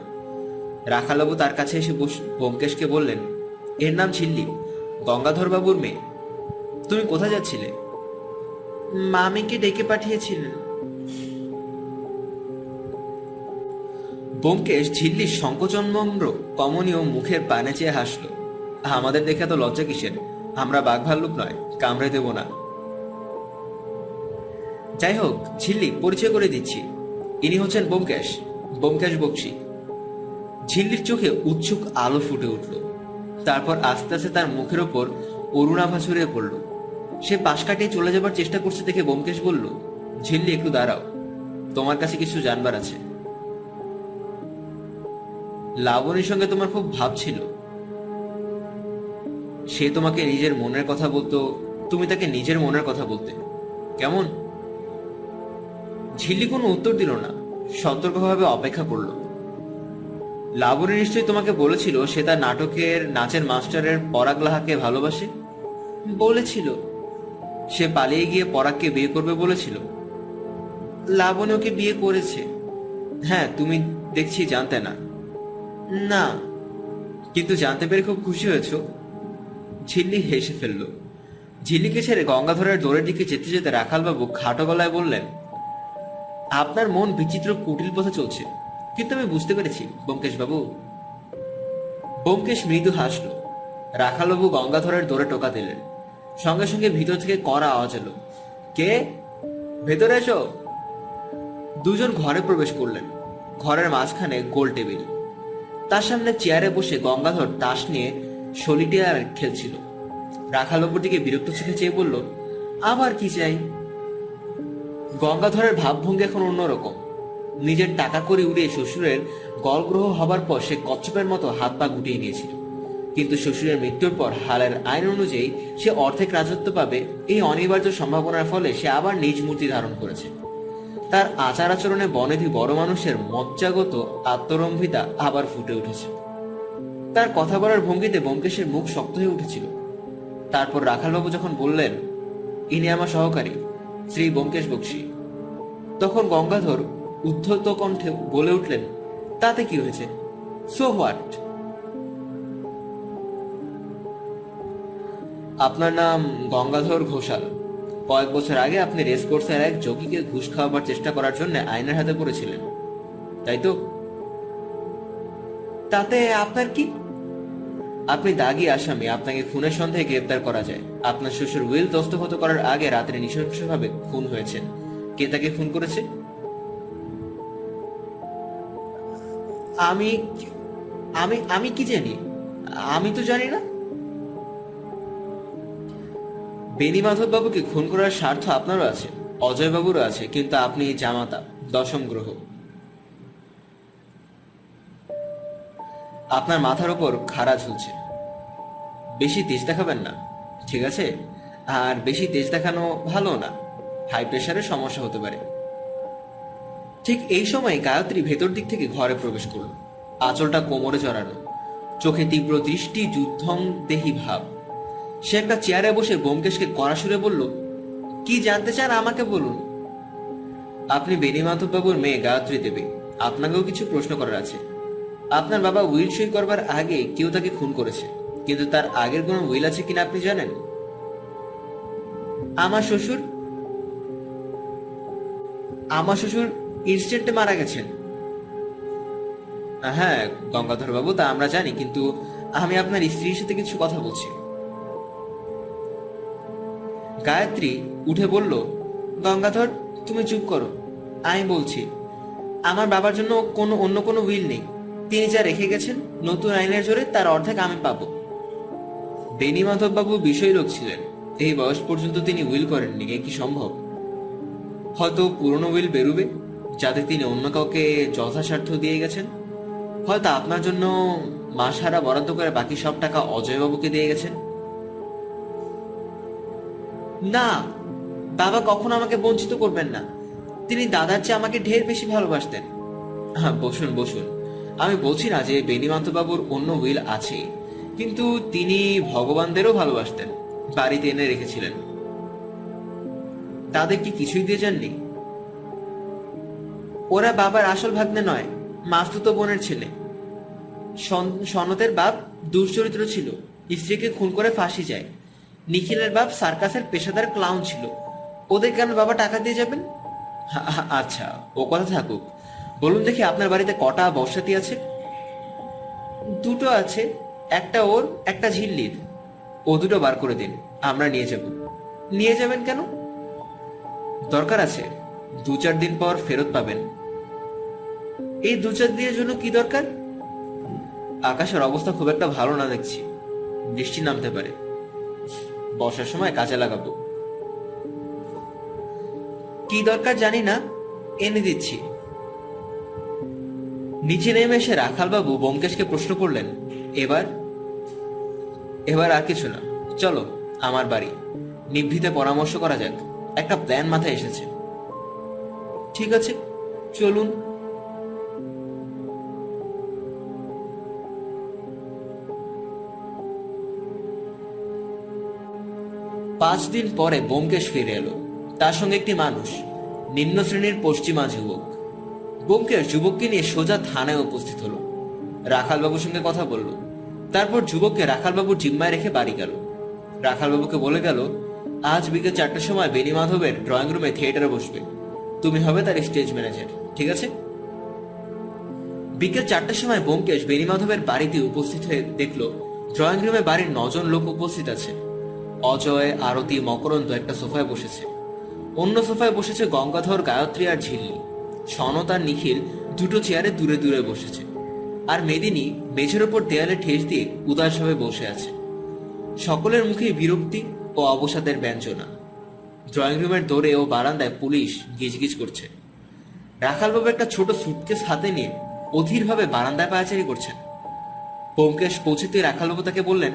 রাখালবাবু তার কাছে এসে বস ব্যোমকেশকে বললেন এর নাম ঝিল্লি গঙ্গাধর বাবুর মেয়ে। তুমি কোথায় যাচ্ছিলে? মামিকে ডেকে পাঠিয়েছিলেন। ব্যোমকেশ ঝিল্লির সংকোচনম্র কমনীয় মুখের পানে চেয়ে হাসল আমাদের দেখে তো লজ্জা কিসের? আমরা বাঘ ভাল্লুক নয় কামড়ে দেব না। যাই হোক ঝিল্লি পরিচয় করে দিচ্ছি। ইনি হচ্ছেন ব্যোমকেশ ব্যোমকেশ বক্সি। ঝিল্লির চোখে উৎসুক আলো ফুটে উঠল। তারপর আস্তে আস্তে তার মুখের ওপর অরুণাভা ছড়িয়ে পড়ল। সে পাশ কাটিয়ে চলে যাবার চেষ্টা করছে দেখে ব্যোমকেশ বলল, ঝিল্লি, একটু দাঁড়াও। তোমার কাছে কিছু জানবার আছে। লাবণীর সঙ্গে তোমার খুব ভাব ছিল। সে তোমাকে নিজের মনের কথা বলতো, তুমি তাকে নিজের মনের কথা বলতে। কেমন? ঝিল্লি কোনো উত্তর দিল না। সতর্কভাবে অপেক্ষা করল। লাবণী নিশ্চয়ই তোমাকে বলেছিল সে তার নাটকের নাচের মাস্টারের পরাগলাহাকে ভালোবাসে? বলেছিল। সে পালিয়ে গিয়ে পরাগকে বিয়ে করবে বলেছিল। লাবণী ওকে বিয়ে করেছে। হ্যাঁ তুমি দেখছি জানতে না। না। কিন্তু জানতে পেরে খুব খুশি হয়েছ। ঝিল্লি হেসে ফেলল। ঝিল্লিকে ছেড়ে গঙ্গাধরের দৌড়ের দিকে যেতে যেতে রাখালবাবু খাটো গলায় বললেন আপনার মন বিচিত্র কুটিল পথে চলছে। কিন্তু আমি বুঝতে পেরেছি বাবু ব্যোমকেশ মৃদু হাসল। রাখালবাবু গঙ্গাধরের দৌড়ে টোকা দিলেন। সঙ্গে সঙ্গে ভিতর থেকে কড়া আওয়াজ এলো। কে? ভেতরে এসো। দুজন ঘরে প্রবেশ করলেন। ঘরের মাঝখানে গোল টেবিল। তার সামনে চেয়ারে বসে গঙ্গাধর তাস নিয়ে সলিটিয়ার খেলছিল। রাখালবাবুর দিকে বিরক্ত চোখে চেয়ে বলল, আবার কি চাই? গঙ্গাধরের ভাবভঙ্গি এখন অন্যরকম। নিজের টাকা করে উড়িয়ে শ্বশুরের গলগ্রহ হবার পর সে কচ্ছপের মতো হাত পা গুটিয়ে নিয়েছিল। কিন্তু শ্বশুরের মৃত্যুর পর হালের আইন অনুযায়ী সে অর্ধেক রাজত্ব পাবে এই অনিবার্য সম্ভাবনার ফলে সে আবার নিজ মূর্তি ধারণ করেছে। তার আচার আচরণে বনেদি বড় মানুষের মজ্জাগত আত্মরম্ভিতা আবার ফুটে উঠেছে। তার কথা বলার ভঙ্গিতে ব্যোমকেশের মুখ শক্ত হয়ে উঠেছিল। তারপর রাখালবাবু যখন বললেন, ইনি আমার সহকারী, শ্রী ব্যোমকেশ বক্সী। তখন গঙ্গাধর উদ্ধত কণ্ঠে বলে উঠলেন, তাতে কি হয়েছে? সো হোয়াট আপনার নাম গঙ্গাধর ঘোষাল। কয়েক বছর আগে আপনি রেস কোর্সের এক যোগীকে ঘুষ খাওয়াবার চেষ্টা করার জন্য আইনের হাতে পড়েছিলেন। তাই তো? তাতে আপনার কি? আপনি দাগি আসামি। আপনাকে খুনের সন্দেহে গ্রেপ্তার করা যায়। আপনার শ্বশুর উইল দস্তখত করার আগে রাত্রে নৃশংসভাবে খুন হয়েছেন। কে তাকে খুন করেছে? আমি আমি আমি কি জানি? আমি তো জানি না। বেনি মাধব বাবুকে খুন করার স্বার্থ আপনারও আছে অজয় বাবুরও আছে, কিন্তু আপনি জামাতা, দশম গ্রহ। আপনার মাথার ওপর খাড়া ঝুলছে। বেশি তেজ দেখাবেন না, ঠিক আছে? আর বেশি তেজ দেখানো ভালো না হাই প্রেশারের সমস্যা হতে পারে। ঠিক এই সময় গায়ত্রী ভেতর দিক থেকে ঘরে প্রবেশ করল। আঁচলটা কোমরে জড়ানো। চোখে তীব্র দৃষ্টি, যুদ্ধং দেহি ভাব। সে একটা চেয়ারে বসে ব্যোমকেশকে কড়া সুরে বলল, কি জানতে চান আমাকে বলুন? আপনি বেনি মাধব বাবুর মেয়ে গায়ত্রী দেবী। আপনাকেও কিছু প্রশ্ন করার আছে। আপনার বাবা উইল সই করবার আগে কেউ তাকে খুন করেছে, কিন্তু তার আগের কোনো উইল আছে কিনা আপনি জানেন? আমার শ্বশুর? আমার শ্বশুর ইনস্ট্যান্টে মারা গেছেন। হ্যাঁ গঙ্গাধর বাবু তা আমরা জানি, কিন্তু আমি আপনার স্ত্রীর সাথে কিছু কথা বলছি। গায়ত্রী উঠে বলল, গঙ্গাধর, তুমি চুপ করো। আমি বলছি, আমার বাবার জন্য কোনো, অন্য কোনো উইল নেই। তিনি যা রেখে গেছেন, নতুন আইনের জোরে তার অর্ধেক আমি পাবো। বেনি মাধব বাবু বিষয় লোক ছিলেন। এই বয়স পর্যন্ত তিনি উইল করেননি, এ কি সম্ভব? হয়তো পুরনো উইল বেরুবে। যাতে তিনি অন্য কাউকে যথাসার্থ দিয়ে গেছেন? হয়তো আপনার জন্য মাসহারা বরাদ্দ করে বাকি সব টাকা অজয়বাবুকে দিয়ে গেছেন? না, বাবা কখনো আমাকে বঞ্চিত করবেন না। তিনি দাদার চেয়ে আমাকে ঢের বেশি ভালোবাসতেন। হ্যাঁ বসুন বসুন। আমি বলছি না যে বেনিমান্তবাবুর অন্য উইল আছে, কিন্তু তিনি ভগবানদেরও ভালোবাসতেন। বাড়িতে এনে রেখেছিলেন। তাদের কি কিছুই দিয়ে যাননি? ওরা বাবার আসল ভাগ্নে নয় মাস্তুতো বোনের ছেলে। সন- সনতের বাপ দুশ্চরিত্র ছিল, স্ত্রীকে খুন করে ফাঁসি যায়। নিখিলের বাপ সার্কাসের পেশাদার ক্লাউন ছিল। ওদের কেন বাবা টাকা দিয়ে যাবেন? [laughs] আচ্ছা ও কথা থাকুক। বলুন দেখি আপনার বাড়িতে কটা বর্ষাতি আছে? দুটো আছে, একটা ওর, একটা ঝিল্লির। ও দুটো বার করে দিন, আমরা নিয়ে যাব। নিয়ে যাবেন কেন? দরকার আছে দু চার দিন পর ফেরত পাবেন। এই দু চার দিনের জন্য কি দরকার? আকাশের অবস্থা খুব একটা ভালো না দেখছি। বৃষ্টি নামতে পারে। বর্ষার সময় কাজে লাগাবো। কি দরকার জানি না, এনে দিচ্ছি। নিচে নেমে এসে রাখালবাবু ব্যোমকেশকে প্রশ্ন করলেন, এবার? এবার আর কিছু না। চলো, আমার বাড়ি। নিভৃতে পরামর্শ করা যাক। একটা প্ল্যান মাথায় এসেছে। ঠিক আছে, চলুন। পাঁচ দিন পরে ব্যোমকেশ ফিরে এলো। তার সঙ্গে একটি মানুষ, নিম্ন শ্রেণির পশ্চিমা যুবক। ব্যোমকেশ যুবককে নিয়ে সোজা থানায় উপস্থিত হলো। রাখালবাবুর সঙ্গে কথা বলল। তারপর যুবককে রাখালবাবুর জিম্মায় রেখে বাড়ি গেল। রাখালবাবুকে বলে গেল, আজ বিকেল চারটার সময় বেনি মাধবের ড্রয়িং রুমে থিয়েটারে বসবে। তুমি হবে তার স্টেজ ম্যানেজার ঠিক আছে? বিকেল চারটার সময় ব্যোমকেশ বেনি মাধবের বাড়িতে উপস্থিত হয়ে দেখল ড্রয়িং রুমে বাড়ির নজন লোক উপস্থিত আছে। অজয়, আরতি, মকরন্দ একটা সোফায় বসেছে। অন্য সোফায় বসেছে গঙ্গাধর, গায়ত্রী আর ঝিল্লি। সনত আর নিখিল দুটো চেয়ারে দূরে দূরে বসেছে। আর মেদিনী মেঝের ওপর দেয়ালে ঠেস দিয়ে উদাসভাবে বসে আছে। সকলের মুখে বিরক্তি ও অবসাদের ব্যঞ্জনা। ড্রয়িং রুমের দৌড়ে ও বারান্দায় পুলিশ গিজগিজ করছে। রাখালবাবু একটা ছোট সুটকেস হাতে নিয়ে অধীরভাবে বারান্দায় পায়াচারি করছেন। ব্যোমকেশ পৌঁছতে রাখালবাবু তাকে বললেন,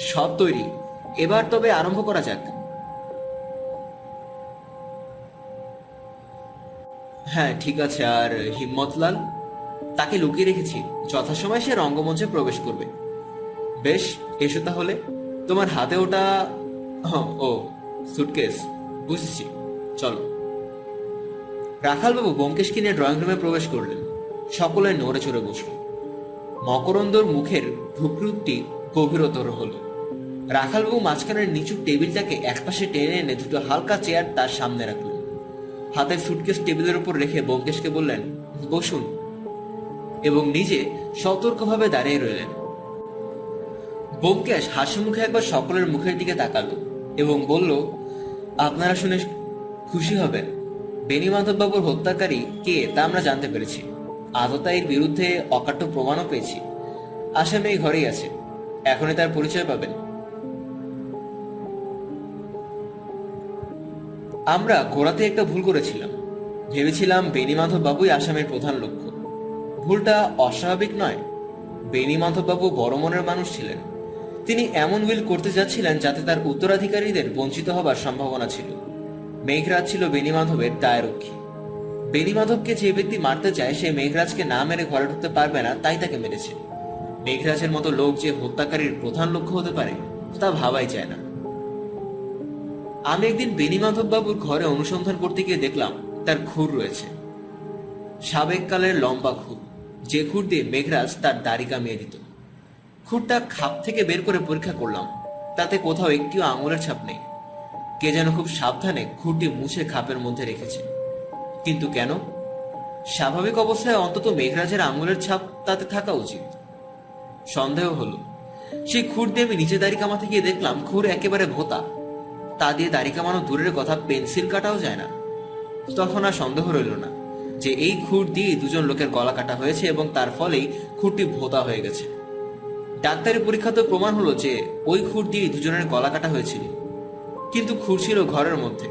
সব তৈরি এবার তবে আরম্ভ করা যাক। হ্যাঁ ঠিক আছে আর হিম্মতলাল তাকে লুকিয়ে রেখেছি। যথাসময় সে রঙ্গমঞ্চে প্রবেশ করবে। বেশ এসো তাহলে। তোমার হাতে ওটা হ্যাঁ, ও সুটকেস বুঝেছি। চলো। রাখালবাবু ব্যোমকেশকে নিয়ে ড্রয়িং রুমে প্রবেশ করলেন। সকলে নড়ে চড়ে বসল। মকরন্দর মুখের ভ্রুকুটি গভীরতর হলো। রাখালবাবু মাঝখানের নিচু টেবিলটাকে একপাশে টেনে এনে দুটো হালকা চেয়ার তার সামনে রাখলেন। হাতের সুটকেস টেবিলের উপর রেখে ব্যোমকেশকে বললেন, বসুন। এবং নিজে সতর্কভাবে দাঁড়িয়ে রইলেন। ব্যোমকেশ হাসি মুখে একবার সকলের মুখের দিকে তাকালো এবং বলল, আপনারা শুনে খুশি হবেন। বেনি মাধববাবুর হত্যাকারী কে তা আমরা জানতে পেরেছি। আততায়ীর বিরুদ্ধে অকাট্য প্রমাণও পেয়েছি। আসামি এই ঘরেই আছে। এখনই তার পরিচয় পাবেন। আমরা গোড়াতে একটা ভুল করেছিলাম। ভেবেছিলাম বেণীমাধব বাবুই আসামের প্রধান লক্ষ্য ভুলটা অস্বাভাবিক নয়। বেণীমাধব বাবু বড় মনের মানুষ ছিলেন। তিনি এমন উইল করতে যাচ্ছিলেন যাতে তার উত্তরাধিকারীদের বঞ্চিত হবার সম্ভাবনা ছিল। মেঘরাজ ছিল বেণীমাধবের দায়রক্ষী। বেণীমাধবকে যে ব্যক্তি মারতে চায়, সে মেঘরাজকে না মেরে ঘরে ঢুকতে পারবে না, তাই তাকে মেরেছে। মেঘরাজের মতো লোক যে হত্যাকারীর প্রধান লক্ষ্য হতে পারে, তা ভাবাই যায় না। আমি একদিন বাবুর ঘরে অনুসন্ধান করতে গিয়ে দেখলাম, তার খুর রয়েছে। সাবেক কালের লম্বা খুর, যে খুর দিয়ে মেঘরাজ তার দাড়ি কামিয়ে দিত। খুরটা খাপ থেকে বের করে পরীক্ষা করলাম, তাতে কোথাও একটিও আঙুলের ছাপ নেই। কে যেন খুব সাবধানে খুরটি মুছে খাপের মধ্যে রেখেছে। কিন্তু কেন? স্বাভাবিক অবস্থায় অন্তত মেঘরাজের আঙুলের ছাপ তাতে থাকা উচিত। সন্দেহ হলো, সেই খুর দিয়ে আমি নিচে দাড়ি কামাতে গিয়ে দেখলাম খুর একেবারে ভোতা। তা দিয়ে দাড়ি কামানো দূরের কথা পেন্সিল কাটাও যায় না। তখন আর সন্দেহ রইল না যে এই খুর দিয়ে দুজন লোকের গলা কাটা হয়েছে এবং তার ফলেই খুরটি ভোতা হয়ে গেছে। ডাক্তারি পরীক্ষাতে প্রমাণ হলো যে ওই খুর দিয়ে দুজনের গলা কাটা হয়েছিল। কিন্তু খুর ছিল ঘরের মধ্যে,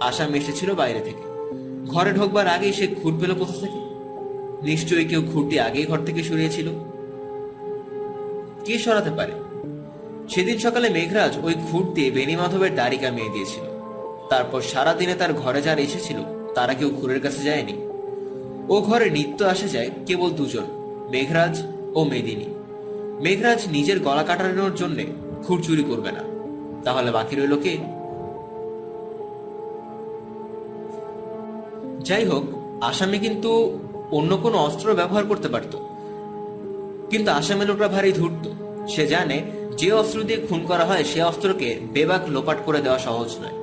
আসাম এসেছিল বাইরে থেকে। ঘরে ঢোকবার আগেই সে খুর পেল কোথা থেকে? নিশ্চয়ই কেউ খুরটি আগেই ঘর থেকে সরিয়েছিল। কে সরাতে পারে? সেদিন সকালে মেঘরাজ ওই খুঁট দিয়ে বেণী মাধবের দাড়ি কামিয়ে দিয়েছিল। তারপর সারা দিনে তার ঘরে যারা এসেছিল, তারা কেউ খুরের কাছে যায়নি। ও ঘরে নিত্য আসে যায় কেবল দুজন, মেঘরাজ ও মেদিনী। মেঘরাজ নিজের গলা কাটানোর জন্য খুর চুরি করবে না। তাহলে বাকি রইল কে? যাই হোক, আসামি কিন্তু অন্য কোনো অস্ত্র ব্যবহার করতে পারত। কিন্তু আসামের লোকরা ভারী ধূর্ত। সে জানে যে অস্ত্র দিয়ে খুন করা হয়, সে অস্ত্রকে বেবাক লোপাট করে দেওয়া সহজ নয়।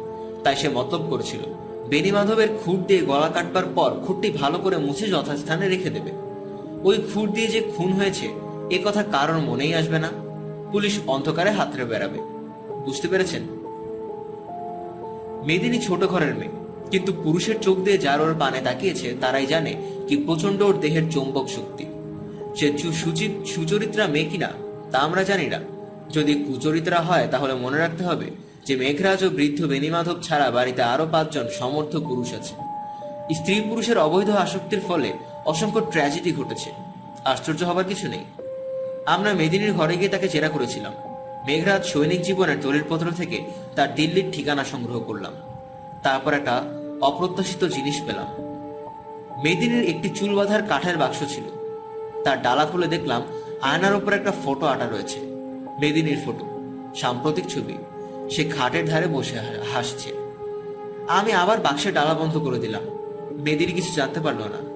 তাই সে মতলব করেছিল বেনি মাধবের খুঁট দিয়ে গলা কাটবার পর খুঁটটি ভালো করে মুছে যথাস্থানে রেখে দেবে। ওই খুঁট দিয়ে যে খুন হয়েছে, এ কথা কারোর মনেই আসবে না। পুলিশ অন্ধকারে হাতড়ে বেড়াবে। বুঝতে পেরেছেন? মেদিনী ছোট ঘরের মেয়ে, কিন্তু পুরুষের চোখ দিয়ে যার ওর পানে তাকিয়েছে, তারাই জানে কি প্রচণ্ড ওর দেহের চৌম্বক শক্তি। সে সুচিত সুচরিত্রা মেয়ে কিনা, তা আমরা জানি না। যদি কুচরিতরা হয়, তাহলে মনে রাখতে হবে যে মেঘরাজ ও বৃদ্ধ বেনিমাধব ছাড়া বাড়িতে আরও পাঁচজন সমর্থ পুরুষ আছে। স্ত্রী পুরুষের অবৈধ আসক্তির ফলে অসংখ্য ট্র্যাজেডি ঘটেছে। আশ্চর্য হবার কিছু নেই। আমরা মেদিনীর ঘরে গিয়ে তাকে জেরা করেছিলাম। মেঘরাজ সৈনিক জীবনের দলিলপত্র থেকে তার দিল্লির ঠিকানা সংগ্রহ করলাম। তারপর একটা অপ্রত্যাশিত জিনিস পেলাম। মেদিনীর একটি চুল বাঁধার কাঠের বাক্স ছিল। তার ডালা খুলে দেখলাম আয়নার উপর একটা ফটো আটা রয়েছে। মেদিনীর ফটো, সাম্প্রতিক ছবি। সে খাটের ধারে বসে হাসছে। আমি আবার বাক্সের ডালা বন্ধ করে দিলাম। মেদিনী কিছু জানতে পারল না।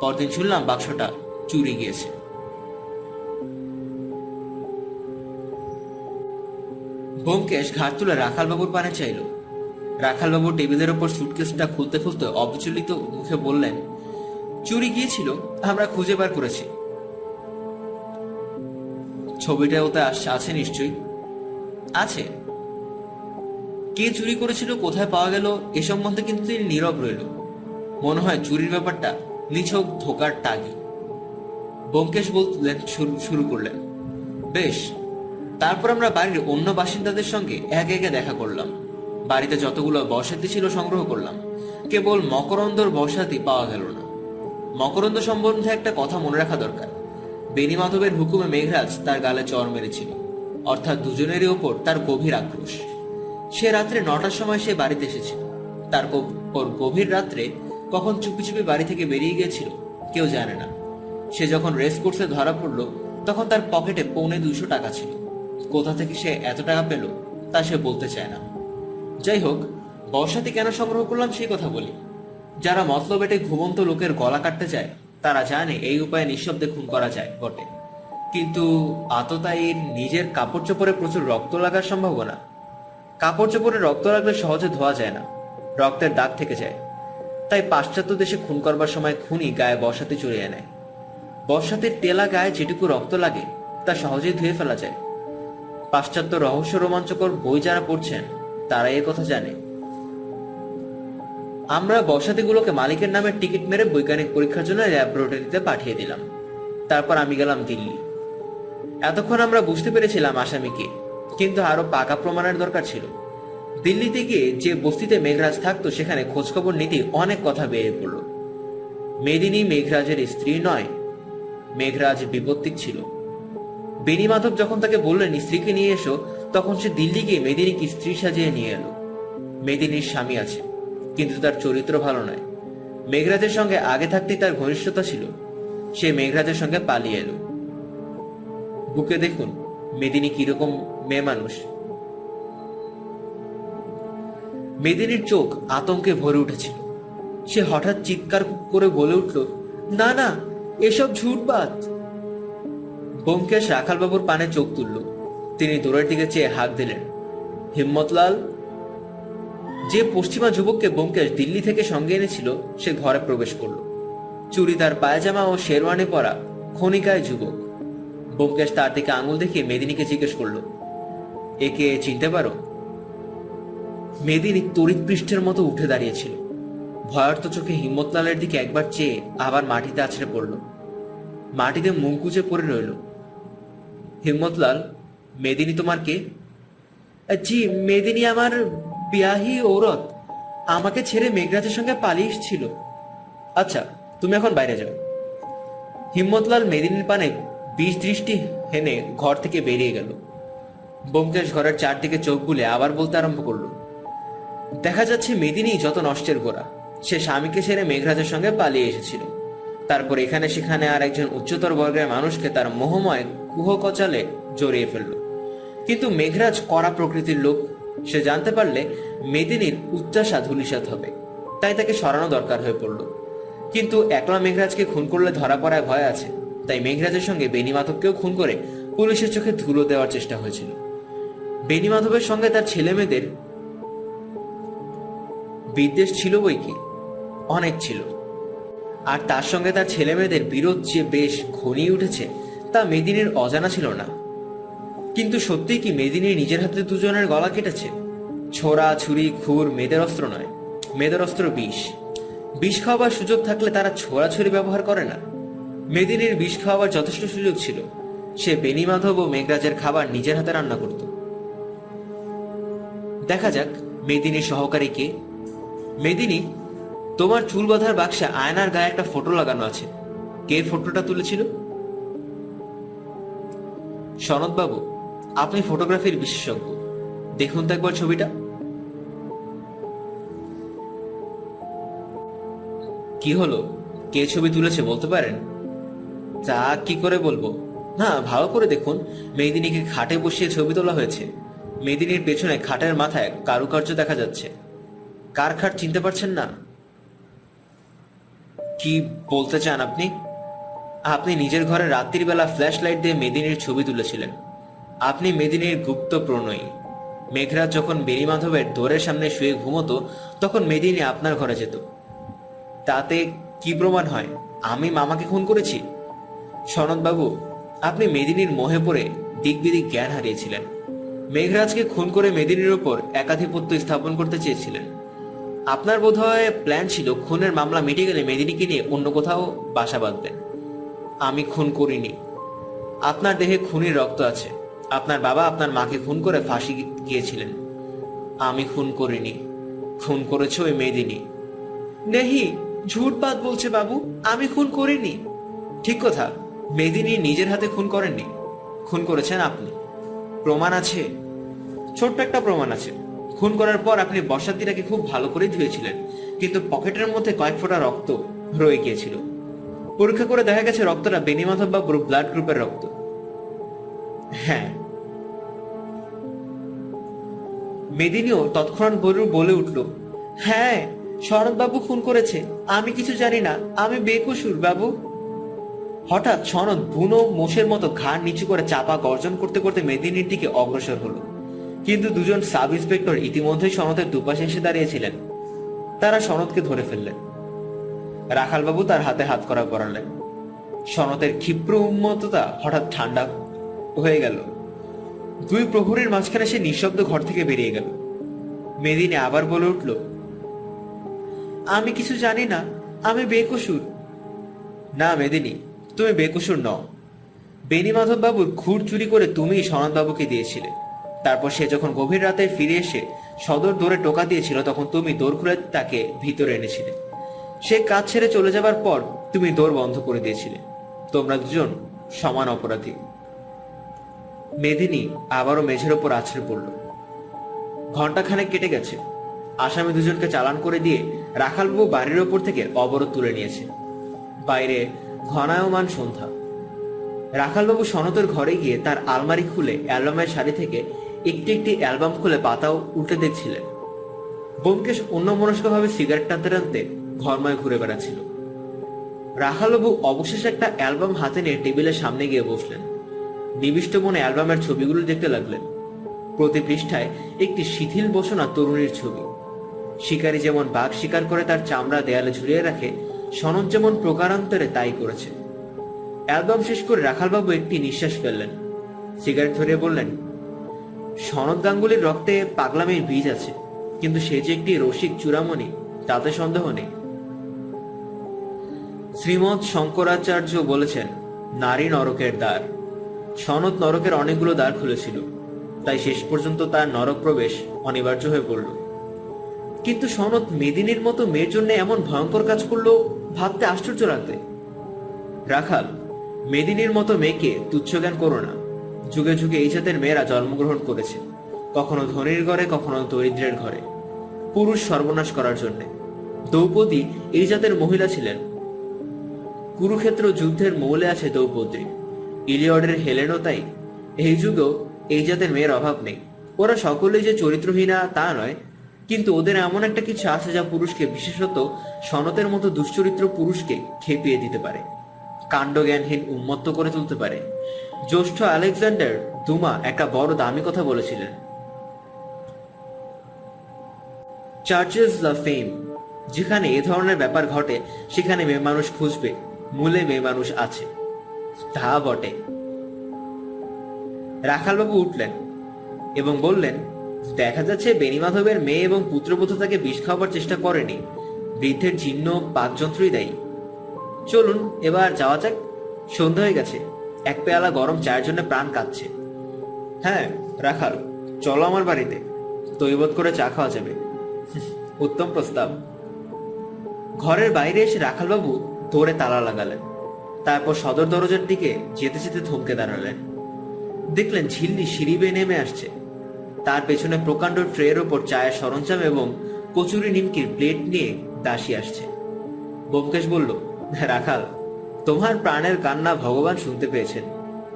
পরদিন শুনলাম বাক্সটা চুরি গিয়েছে। ব্যোমকেশ ঘাট তুলে রাখালবাবুর পানে চাইল। রাখালবাবু টেবিলের ওপর সুটকেসটা খুলতে খুলতে অবিচলিত মুখে বললেন, চুরি গিয়েছিল, আমরা খুঁজে বার করেছি। ছবিটা ওতে আছে নিশ্চয়ই। আছে। কে চুরি করেছিল, কোথায় পাওয়া গেল, এ সম্বন্ধে কিন্তু তিনি নীরব রইল। মনে হয় চুরির ব্যাপারটা নিছক ধোকার টাগি ব্যোমকেশ বললেন শুরু করলেন। বেশ, তারপর আমরা বাড়ির অন্য বাসিন্দাদের সঙ্গে একে একে দেখা করলাম। বাড়িতে যতগুলো বসাতি ছিল সংগ্রহ করলাম। কেবল মকরন্দর বসাতি পাওয়া গেল না। মকরন্দ সম্বন্ধে একটা কথা মনে রাখা দরকার। বেনি মাধবের হুকুমে মেঘরাজ তার গালে চর মেরেছিল। অর্থাৎ দুজনেরই ওপর তার গভীর আক্রোশ। সে রাত্রে নটার সময় সে বাড়িতে এসেছিল। তার গভীর রাত্রে কখন চুপি চুপি বাড়ি থেকে বেরিয়ে গিয়েছিল, কেউ জানে না। সে যখন রেস কোর্সে ধরা পড়ল, তখন তার পকেটে পৌনে দুশো টাকা ছিল। কোথা থেকে সে এত টাকা পেল, তা সে বলতে চায় না। যাই হোক, বর্ষাতে কেন সংগ্রহ করলাম সেই কথা বলি। যারা মতলব এটে ঘুমন্ত লোকের গলা কাটতে চায় তারা জানে এই উপায়ে নিঃশব্দে খুন করা যায়, বটে। কিন্তু আততায়ীর নিজের কাপড় চোপড়ে প্রচুর রক্ত লাগার সম্ভাবনা? কাপড় চোপড়ে রক্ত লাগলে সহজে ধোয়া যায় না, রক্তের দাগ থেকে যায়। তাই পাশ্চাত্য দেশে খুন করবার সময় খুনি গায়ে বসাতে চড়িয়ে নেয় বর্ষাতের টেলা গায়ে যেটুকু রক্ত লাগে, তা সহজেই ধুয়ে ফেলা যায়। পাশ্চাত্য রহস্য রোমাঞ্চকর বই যারা পড়ছেন, তারা এ কথা জানে। আমরা বসাতিগুলোকে মালিকের নামে টিকিট মেরে বৈজ্ঞানিক পরীক্ষার জন্য ল্যাবরেটরিতে পাঠিয়ে দিলাম। তারপর আমি গেলাম দিল্লি। এতক্ষণ আমরা বুঝতে পেরেছিলাম আসামিকে, কিন্তু আরও পাকা প্রমাণের দরকার ছিল। দিল্লিতে গিয়ে যে বস্তিতে মেঘরাজ থাকতো, সেখানে খোঁজখবর নিতে অনেক কথা বেরিয়ে পড়ল। মেদিনী মেঘরাজের স্ত্রী নয়, মেঘরাজ বিপত্তিক ছিল। বেনি মাধব যখন তাকে বললেন, স্ত্রীকে নিয়ে এসো, তখন সে দিল্লি গিয়ে মেদিনীকে স্ত্রী সাজিয়ে নিয়ে এলো। মেদিনীর স্বামী আছে। কিন্তু তার চরিত্র ভালো নয়। মেঘরাজের সঙ্গে আগে থাকতেই তার ঘনিষ্ঠতা ছিল। সে মেঘরাজের সঙ্গে পালিয়ে এলো। বুকে দেখুন, মেদিনী কীরকম মেয়ে মানুষ। মেদিনীর চোখ আতঙ্কে ভরে উঠেছিল। সে হঠাৎ চিৎকার করে বলে উঠল, না না, এসব ঝুটবাত ব্যোমকেশ রাখালবাবুর পানে চোখ তুলল। তিনি দূরের দিকে চেয়ে হাঁক দিলেন, হিম্মতলাল যে পশ্চিমা যুবককে ব্যোমকেশ দিল্লি থেকে সঙ্গে এনেছিল, সে ঘরে প্রবেশ করল। চুড়িদার, পায়জামা ও শেরওয়ানে পরা ক্ষণিকায় যুবক। ব্যোমকেশ তার দিকে আঙুল দেখিয়ে মেদিনীকে জিজ্ঞেস করল একে চিনতে পারো? মেদিনী তড়িৎ পৃষ্ঠের মতো উঠে দাঁড়িয়েছিল। ভয়ার্ত চোখে হিম্মতলালের দিকে একবার চেয়ে আবার মাটিতে আছড়ে পড়ল। মাটিতে মুখ পড়ে রইল। হিম্মতলাল, মেদিনী তোমার কে? জি, মেদিনী আমার বিয়াহি ঔরত, আমাকে ছেড়ে মেঘরাজের সঙ্গে পালিয়ে এসেছিল আচ্ছা তুমি এখন বাইরে যাও। হিম্মতলাল মেদিনীর পানে বিষ দৃষ্টি হেনে ঘর থেকে বেরিয়ে গেল। ব্যোমকেশ ঘরের চারদিকে চোখ বুলে আবার বলতে আরম্ভ করল, দেখা যাচ্ছে মেদিনী যত নষ্টের গোড়া। সে স্বামীকে ছেড়ে মেঘরাজের সঙ্গে পালিয়ে এসেছিল। তারপর এখানে সেখানে আর একজন উচ্চতর বর্গের মানুষকে তার মোহময় কুহকচালে জড়িয়ে ফেলল। কিন্তু মেঘরাজ কড়া প্রকৃতির লোক সে জানতে পারলে মেদিনীর উচ্চাসা ধুলিসাত হবে। তাই তাকে সরানো দরকার হয়ে পড়ল। কিন্তু একলা মেঘরাজকে খুন করলে ধরা পড়ায় ভয় আছে। তাই মেঘরাজের সঙ্গে বেনি মাধবকেও খুন করে পুলিশের চোখে ধুলো দেওয়ার চেষ্টা হয়েছিল। বেনি মাধবের সঙ্গে তার ছেলে মেয়েদের বিদ্বেষ ছিল বই কি? অনেক ছিল। আর তার সঙ্গে তার ছেলে মেয়েদের বিরোধ যে বেশ ঘনিয়ে উঠেছে, তা মেদিনীর অজানা ছিল না। কিন্তু সত্যিই কি মেদিনী নিজের হাতে দুজনের গলা কেটেছে? ছোড়া, ছুরি, খুর মেয়েদের অস্ত্র নয়, মেয়েদের অস্ত্র বিষ। বিষ খাওয়াবার সুযোগ থাকলে তারা ছোড়া, ছুরি ব্যবহার করে না। মেদিনীর বিষ খাওয়াবার যথেষ্ট সুযোগ ছিল। সে বেনিমাধব ও মেঘরাজের খাবার নিজের হাতে রান্না করত। দেখা যাক মেদিনীর সহকারী কে। মেদিনী, তোমার চুল বাঁধার বাক্সে আয়নার গায়ে একটা ফটো লাগানো আছে। কে ফটোটা তুলেছিল? সনদবাবু আপনি ফটোগ্রাফির বিশেষজ্ঞ। দেখুন তো একবার ছবিটা। কি হলো? কে ছবি তুলেছে বলতে পারেন? তা কি করে বলব? না, ভালো করে দেখুন। মেদিনীকে খাটে বসিয়ে ছবি তোলা হয়েছে। মেদিনীর পেছনে খাটের মাথায় কারুকার্য দেখা যাচ্ছে। কার খাট চিনতে পারছেন না? কি বলতে চান আপনি? আপনি নিজের ঘরে রাত্রির বেলা ফ্ল্যাশ লাইট দিয়ে মেদিনীর ছবি তুলেছিলেন। আপনি মেদিনীর গুপ্ত প্রণয়ী। মেঘরাজ যখন বেণীমাধবের দোরের সামনে শুয়ে ঘুমতো, তখন মেদিনী আপনার ঘরে যেত। তাতে কি প্রমাণ হয়? আমি মামাকে খুন করেছি? সনদবাবু, আপনি মেদিনীর মোহে পড়ে দিকবিদিক জ্ঞান হারিয়েছিলেন। মেঘরাজকে খুন করে মেদিনীর ওপর একাধিপত্য স্থাপন করতে চেয়েছিলেন। আপনার বোধহয় প্ল্যান ছিল খুনের মামলা মিটে গেলে মেদিনীকে নিয়ে অন্য কোথাও বাসা বাঁধবেন। আমি খুন করিনি। আপনার দেহে খুনির রক্ত আছে। আপনার বাবা আপনার মাকে খুন করে ফাঁসি গিয়েছিলেন আমি খুন করিনি। খুন করেছে ওই মেদিনী নেহি ঝুট বাদ বলছে বাবু, আমি খুন করিনি। ঠিক কথা মেদিনী নিজের হাতে খুন করেননি। খুন করেছেন আপনি। প্রমাণ আছে। ছোট্ট একটা প্রমাণ আছে। খুন করার পর আপনি বর্ষাতিটাকে খুব ভালো করে ধুয়েছিলেন, কিন্তু পকেটের মধ্যে কয়েক ফোঁটা রক্ত রয়ে গিয়েছিল। পরীক্ষা করে দেখা গেছে রক্তটা বেনিমাধব বাবুর ব্লাড গ্রুপের রক্ত। হ্যাঁ মেদিনীও তৎক্ষণাৎ বলে বলে উঠল হ্যাঁ শরৎ বাবু খুন করেছে। আমি কিছু জানি না। আমি বেকসুর, বাবু। হঠাৎ সনদ বুনো মোষের মতো ঘাড় নিচু করে চাপা গর্জন করতে করতে মেদিনীর দিকে অগ্রসর হলো। কিন্তু দুজন সাব ইন্সপেক্টর ইতিমধ্যেই সনদের দুপাশে এসে দাঁড়িয়েছিলেন। তারা সনদকে ধরে ফেললেন। রাখালবাবু তার হাতে হাত করা করালেন সনদের ক্ষিপ্র উন্মত্ততা হঠাৎ ঠান্ডা হয়ে গেল। দুই প্রহরীর মাঝখানে সে নিঃশব্দ ঘর থেকে বেরিয়ে গেল। মেদিনী আবার বলে উঠল, আমি কিছু জানি না, আমি বেকসুর। না মেদিনী, তুমি বেকসুর নও। বেনিমাধব বাবুর খুর চুরি করে তুমি সনদবাবুকে দিয়েছিলে। তারপর সে যখন গভীর রাতে ফিরে এসে সদর দৌড়ে টোকা দিয়েছিল, তখন তুমি দৌড় খুলে তাকে ভিতরে এনেছিলে। সে কাজ ছেড়ে চলে যাবার পর তুমি দৌড় বন্ধ করে দিয়েছিলে। তোমরা দুজন সমান অপরাধী। মেদিনী আবারও মেঝের ওপর আছড়ে পড়ল। ঘন্টাখানেক কেটে গেছে। আসামি দুজনকে চালান করে দিয়ে রাখালবাবু বাড়ির ওপর থেকে অবরোধ তুলে নিয়েছে। বাইরে ঘনায়মান সন্ধ্যা। রাখালবাবু সনতের ঘরে গিয়ে তার আলমারি খুলে অ্যালবামের শাড়ি থেকে একটি একটি অ্যালবাম খুলে পাতাও উল্টে দেখছিলেন। বোমকেশ অন্যমনস্কভাবে সিগারেট টানতে টানতে ঘরময় ঘুরে বেড়াচ্ছিল। রাখালবাবু অবশেষে একটা অ্যালবাম হাতে নিয়ে টেবিলের সামনে গিয়ে বসলেন। নিবিষ্ট মনে অ্যালবামের ছবিগুলো দেখতে লাগলেন। প্রতি পৃষ্ঠায় একটি শিথিল বসনা তরুণীর ছবি। শিকারী যেমন বাঘ শিকার করে তার চামড়া দেয়ালে ঝুলিয়ে রাখে, সনদ যেমন প্রকারান্তরে তাই করেছে। অ্যালবাম শেষ করে রাখালবাবু একটি নিঃশ্বাস ফেললেন। সিগারেট ধরে বললেন, সনদ গাঙ্গুলির রক্তে পাগলামের বীজ আছে, কিন্তু সে যে একটি রসিক চূড়ামণি, তাতে সন্দেহ নেই। শ্রীমৎ শঙ্করাচার্য বলেছেন, নারী নরকের দ্বার। সনদ নরকের অনেকগুলো দ্বার খুলেছিল, তাই শেষ পর্যন্ত তার নরক প্রবেশ অনিবার্য হয়ে পড়ল। কিন্তু সনদ মেদিনীর মতো মেয়ের জন্য এমন ভয়ঙ্কর কাজ করল ভাবতে আশ্চর্য লাগবে। রাখাল, মেদিনীর মতো মেয়েকে তুচ্ছ জ্ঞান করো না। যুগে যুগে এই জাতের মেয়েরা জন্মগ্রহণ করেছে, কখনো ধনীর ঘরে, কখনো দরিদ্রের ঘরে। পুরুষ সর্বনাশ করার জন্য। দ্রৌপদী এই জাতের মহিলা ছিলেন। কুরুক্ষেত্র যুদ্ধের মৌলে আছে দ্রৌপদী ইলিয়ডের হেলেনও তাই। এই যুগেও এই জাতের মেয়ের অভাব নেই। ওরা সকলেই যে চরিত্রহীনা তা নয়, কিন্তু ওদের এমন একটা কিছু আছে যা পুরুষকে, বিশেষত সনতের মতো দুশ্চরিত্র পুরুষকে খেপিয়ে দিতে পারে। কাণ্ডজ্ঞানহীন উন্মত্ত করে তুলতে পারে। জ্যৈষ্ঠ আলেকজান্ডার দুমা একটা বড় দামি কথা বলেছিলেন। চার্চেস দ্য ফেম যেখানে এ ধরনের ব্যাপার ঘটে, সেখানে মেয়ে মানুষ খুঁজবে। মূলে মেয়ে মানুষ আছে। তা বটে। রাখালবাবু উঠলেন এবং বললেন, দেখা যাচ্ছে বেনিমাধবের মেয়ে এবং পুত্রবধূ তাকে বিষ খাওয়ার চেষ্টা করেনি। বৃদ্ধের জীর্ণ পাকযন্ত্রই দেয়। চলুন, এবার যাওয়া যাক। সন্ধ্যা হয়ে গেছে। এক পেয়ালা গরম চায়ের জন্য প্রাণ কাঁদছে। হ্যাঁ রাখাল, চলো আমার বাড়িতে। তৈবত করে চা খাওয়া যাবে। উত্তম প্রস্তাব। ঘরের বাইরে এসে রাখালবাবু দৌড়ে তালা লাগালেন। তারপর সদর দরজার দিকে যেতে যেতে থমকে দাঁড়ালেন। দেখলেন ঝিল্লি সিঁড়ি বেয়ে নেমে আসছে। তার পেছনে প্রকাণ্ড ট্রের ওপর চায়ের সরঞ্জাম এবং কচুরি নিমকির প্লেট নিয়ে দাসী আসছে। ব্যোমকেশ বলল, রাখাল, তোমার প্রাণের কান্না ভগবান শুনতে পেয়েছেন।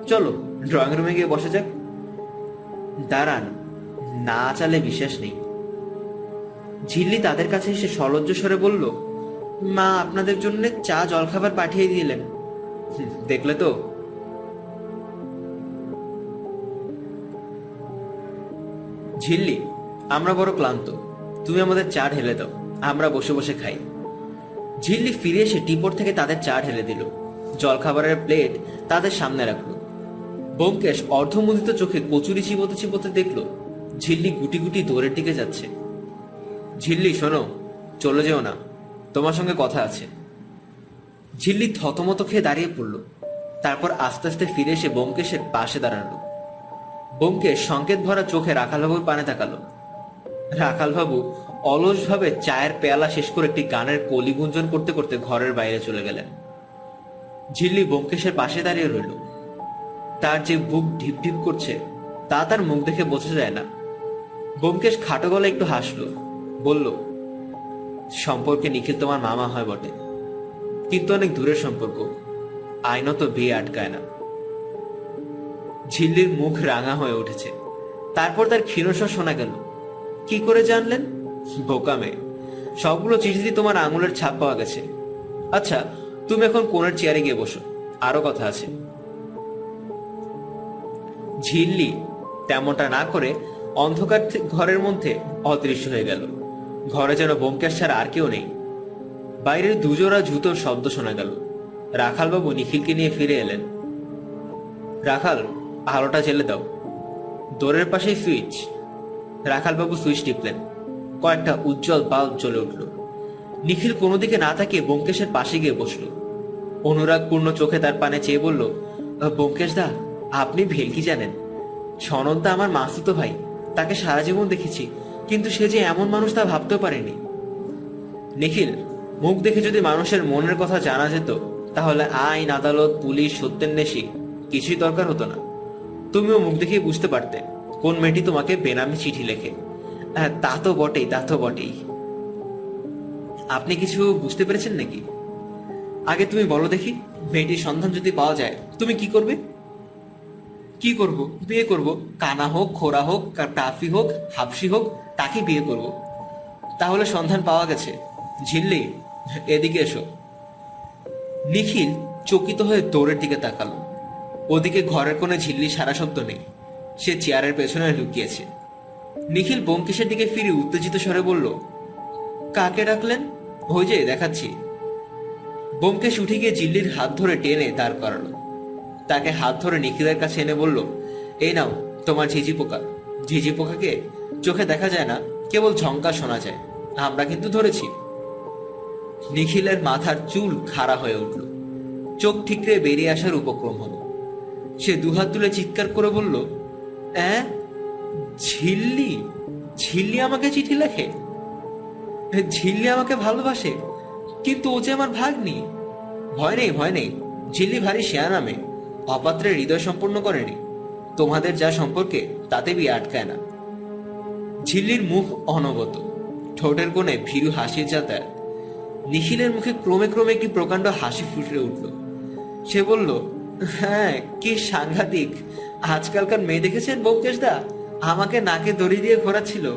চলো, ড্রয়িং রুমে গিয়ে বসে যাক। দাঁড়ান, না চালে বিশ্বাস নেই। ঝিল্লি তাদের কাছে এসে সলজ্জ স্বরে বলল, মা, আপনাদের জন্য চা, জলখাবার পাঠিয়ে দিলেন। দেখলে তো? ঝিল্লি, আমরা বড় ক্লান্ত। তুমি আমাদের চা ঢেলে দাও, আমরা বসে বসে খাই। ঝিল্লি ফিরে এসে টিপোর থেকে তাদের চা ঢেলে দিল। জলখাবারের প্লেট তাদের সামনে রাখল। ব্যোমকেশ অর্ধমুদিত চোখে কচুরি চিবোতে চিবোতে দেখল, ঝিল্লি গুটি গুটি দৌড়ের দিকে যাচ্ছে। ঝিল্লি, শোনো, চলে যেও না। তোমার সঙ্গে কথা আছে। ঝিল্লি থতমত খেয়ে দাঁড়িয়ে পড়ল। তারপর আস্তে আস্তে ফিরে এসে ব্যোমকেশের পাশে দাঁড়াল। ব্যোমকেশ সংকেত ভরা চোখে রাখালবাবুর পানে তাকালো। রাখালবাবু অলসভাবে চায়ের পেয়ালা শেষ করে একটি গানের কলি গুঞ্জন করতে করতে ঘরের বাইরে চলে গেলেন। ঝিল্লি ব্যোমকেশের পাশে দাঁড়িয়ে রইল। তার যে বুক ঢিপ ঢিপ করছে, তা তার মুখ দেখে বোঝা যায় না। ব্যোমকেশ খাটো গলা একটু হাসলো, বলল, সম্পর্কে নিখিল তোমার মামা হয় বটে। কিন্তু অনেক দূরের সম্পর্ক। আইনত বিয়ে আটকায় না। ঝিল্লির মুখ রাঙা হয়ে উঠেছে। তারপর তার ক্ষীণস্বর শোনা গেল। কি করে জানলেন? বোকামে সবগুলো চিঠিতে তোমার আঙুলের ছাপ পাওয়া গেছে। আচ্ছা তুমি এখন কোণের চেয়ারে গিয়ে বসো। আরও কথা আছে। ঝিল্লি তেমনটা না করে অন্ধকার ঘরের মধ্যে অদৃশ্য হয়ে গেল। ঘরে যেন ব্যোমকেশ ছাড়া আর কেউ নেই। বাইরের দুজোড়া জুতোর শব্দ শোনা গেল। রাখালবাবু নিখিলকে নিয়ে ফিরে এলেন। রাখাল, আলোটা জ্বেলে দাও। দোরের পাশেই সুইচ। রাখালবাবু সুইচ টিপলেন। কয়েকটা উজ্জ্বল বাল্ব জ্বলে উঠল। নিখিল কোনো দিকে না তাকিয়ে ব্যোমকেশের পাশে গিয়ে বসল। অনুরাগপূর্ণ চোখে তার পানে চেয়ে বলল, ব্যোমকেশ দা, আপনি ভেলকি জানেন। সনন্দা আমার মাসুতো ভাই, তাকে সারা জীবন দেখেছি, কিন্তু সে যে এমন মানুষ তা ভাবতেও পারেনি। নিখিল মুখ দেখে যদি মানুষের মনের কথা জানা যেত, তাহলে আইন, আদালত, পুলিশ সত্যের নেশি কিছুই দরকার হতো না। তুমিও মুখ দেখে বুঝতে পারতে কোন মেয়েটি তোমাকে বেনামি চিঠি লেখে। হ্যাঁ তা তো বটেই, তা তো বটেই। আপনি কিছু বুঝতে পেরেছেন নাকি? আগে তুমি বলো দেখি, মেয়েটির সন্ধান যদি পাওয়া যায়, তুমি কি করবে? কি করব? বিয়ে করব। কানা হোক খোরা হোক টাফি হোক, হাফসি হোক তাকে বিয়ে করব। তাহলে সন্ধান পাওয়া গেছে। ঝিল্লি এদিকে এসো। নিখিল চকিত হয়ে দৌড়ের দিকে তাকালো। ওদিকে ঘরের কোণে ঝিল্লি সারা শব্দ নেই। সে চেয়ারের পেছনে লুকিয়েছে। নিখিল ব্যোমকেশের দিকে ফিরে উত্তেজিত স্বরে বলল, কাকে ডাকলেন? ওই যে, দেখাচ্ছি। ব্যোমকেশ উঠে গিয়ে জিল্লির হাত ধরে টেনে দাঁড় করালো। তাকে হাত ধরে নিখিলের কাছে এনে বলল, এই নাও, তোমার ঝিঝি পোকা। ঝিঝি পোকাকে চোখে দেখা যায় না, কেবল ঝঙ্কা শোনা যায়। আমরা কিন্তু ধরেছি। নিখিলের মাথার চুল খাড়া হয়ে উঠল। চোখ ঠিকরে বেরিয়ে আসার উপক্রম হলো। সে দুহাত তুলে চিৎকার করে বলল, অ্যাঁ? ঝিল্লি? ঝিল্লি আমাকে চিঠি লেখে? ঝিল্লি আমাকে ভালোবাসে, কিন্তু ও যে আমার ভাগ্নি? ভয় নেই ভয় নেই। ঝিল্লি ভারী শেয়া নামে। অপাত্রে হৃদয় সম্পূর্ণ করেনি। তোমাদের যা সম্পর্কে তাতে বিয়ে আটকায় না। ঝিল্লির মুখ অনগত ঠোঁটের কোণে ভীরু হাসির যাতায়াত। নিখিলের মুখে ক্রমে ক্রমে একটি প্রকাণ্ড হাসি ফুটে উঠল। সে বলল হ্যাঁ কি সাংঘাতিক। আজকালকার মেয়ে দেখেছেন বৌকেশ দা আমাকে নাকে দড়ি দিয়ে ঘোরাচ্ছিল।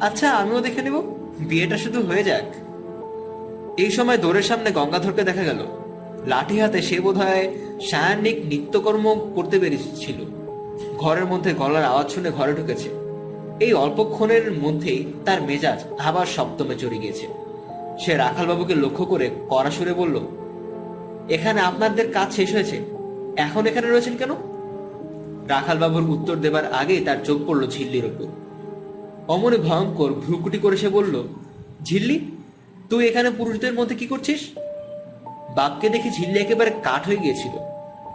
আচ্ছা আমিও দেখে নেব। বিয়েটা শুধু হয়ে যাক। এই সময় দোরের সামনে গঙ্গাধরকে দেখা গেল। লাঠি হাতে সে বোধ হয় সায়ান্নিক নিত্যকর্ম করতে পেরেছিল ঘরের মধ্যে গলার আওয়াজ শুনে ঘরে ঢুকেছে। এই অল্পক্ষণের মধ্যেই তার মেজাজ আবার সপ্তমে চড়ে গিয়েছে। সে রাখালবাবুকে লক্ষ্য করে কড়া সুরে বলল, এখানে আপনাদের কাজ শেষ হয়েছে। এখন এখানে রয়েছেন কেন? রাখালবাবুর উত্তর দেবার আগেই তার চোখ পড়ল ঝিল্লির উপর অমনে ভয়ঙ্কর ভ্রুকুটি করে সে বলল, ঝিল্লি, তুই এখানে পুরুষদের মধ্যে কি করছিস? বাপকে দেখে ঝিল্লি একেবারে কাঠ হয়ে গিয়েছিল।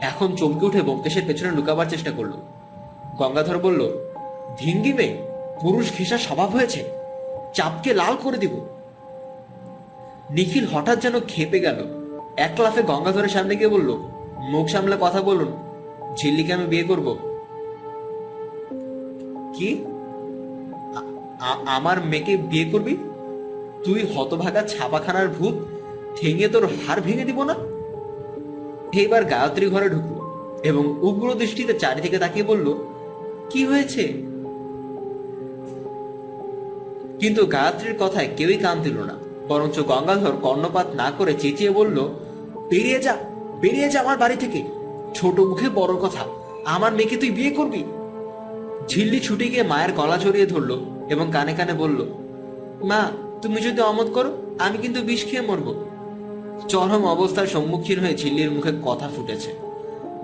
এখন চমকে উঠে ব্যোমকেশের পেছনে লুকাবার চেষ্টা করল। গঙ্গাধর বলল ভিঙ্গি মেয়ে, পুরুষ ঘেঁষা স্বভাব হয়েছে। চাপকে লাল করে দিব। নিখিল হঠাৎ যেন খেপে গেল। এক লাফে গঙ্গাধরের সামনে গিয়ে বলল, মুখ সামলে কথা বলুন ঝিল্লিকে আমি বিয়ে করব? কি? আমার মেয়েকে বিয়ে করবি? তুই হতভাগা ছাপাখানার ভূত ঠেঙে তোর হাড় ভেঙে দিব না? এইবার গায়ত্রী ঘরে ঢুকলো এবং উগ্র দৃষ্টিতে চারিদিকে তাকিয়ে বলল, কি হয়েছে? কিন্তু গায়ত্রীর কথায় কেউই কান দিল না। বরঞ্চ গঙ্গাধর কর্ণপাত না করে চেঁচিয়ে বলল, বেরিয়ে যা বেরিয়ে যা আমার বাড়ি থেকে। ছোট মুখে বড় কথা, আমার মেয়েকে তুই বিয়ে করবি? ঝিল্লি ছুটে গিয়ে মায়ের গলা জড়িয়ে ধরলো এবং কানে কানে বলল, মা, তুমি যদি অমত করো, আমি কিন্তু বিষ খেয়ে মরবো। চরম অবস্থার সম্মুখীন হয়ে ঝিল্লির মুখে কথা ফুটেছে।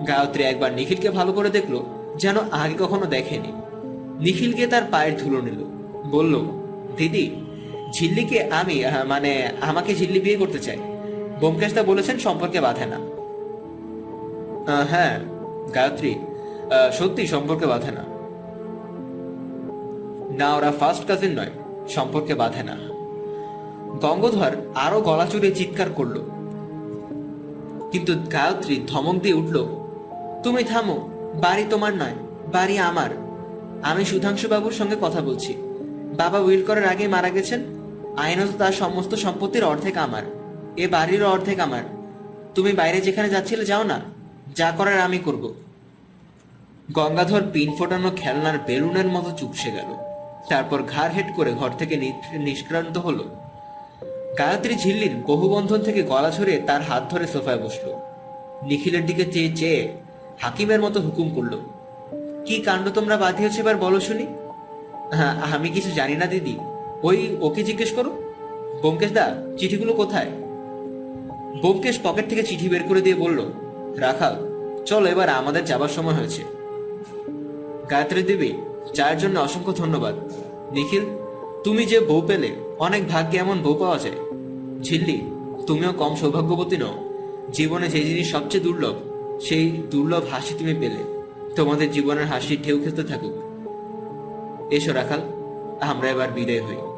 গায়ত্রী একবার নিখিলকে ভালো করে দেখল, যেন আগে কখনো দেখেনি। নিখিলকে তার পায়ের ধুলো নিল, বলল, দিদি ঝিল্লিকে আমি মানে আমাকে ঝিল্লি বিয়ে করতে চাই। বোমকেশদা বলেছেন সম্পর্কে বাধে না। হ্যাঁ গায়ত্রী সত্যি সম্পর্কে বাধে না। না, ওরা ফার্স্ট কাজিন নয়, সম্পর্কে বাধে না। গঙ্গধর আরও গলা চুরে চিৎকার করল। কিন্তু গায়ত্রী ধমক দিয়ে উঠল, তুমি থামো, বাড়ি তোমার নয়, বাড়ি আমার। আমি সুধাংশু বাবুর সঙ্গে কথা বলছি। বাবা উইল করার আগে মারা গেছেন আইনত তার সমস্ত সম্পত্তির অর্ধেক আমার। এ বাড়িরও অর্ধেক আমার। তুমি বাইরে যেখানে যাচ্ছিলে যাও না। যা করার আমি করব। গঙ্গাধর পিন ফোটানো খেলনার বেলুনের মতো চুপসে গেল। তারপর ঘাড় হেট করে ঘর থেকে নিষ্ক্রান্ত হলো। গায়ত্রী ঝিল্লির বহুবন্ধন থেকে গলা ছড়িয়ে তার হাত ধরে সোফায় বসল। নিখিলের দিকে চেয়ে চেয়ে হাকিমের মতো হুকুম করল, কি কাণ্ড তোমরা বাঁধিয়েছো এবার বলো শুনি? হ্যাঁ আমি কিছু জানি না দিদি। ওই ওকে জিজ্ঞেস করো। বোমকেশ দা, চিঠিগুলো কোথায়? বোমকেশ পকেট থেকে চিঠি বের করে দিয়ে বলল, রাখাল, চলো এবার আমাদের যাবার সময় হয়েছে। গায়ত্রী দেবী চায়ের জন্য অসংখ্য ধন্যবাদ। নিখিল, তুমি যে বউ পেলে, অনেক ভাগ্যে এমন বউ পাওয়া যায়। ঝিল্লি, তুমিও কম সৌভাগ্যবতী নও। জীবনে যে জিনিস সবচেয়ে দুর্লভ, সেই দুর্লভ হাসি তুমি পেলে। তোমাদের জীবনের হাসি ঢেউ খেতে থাকুক। এসো রাখাল, আমরা এবার বিদায় হই।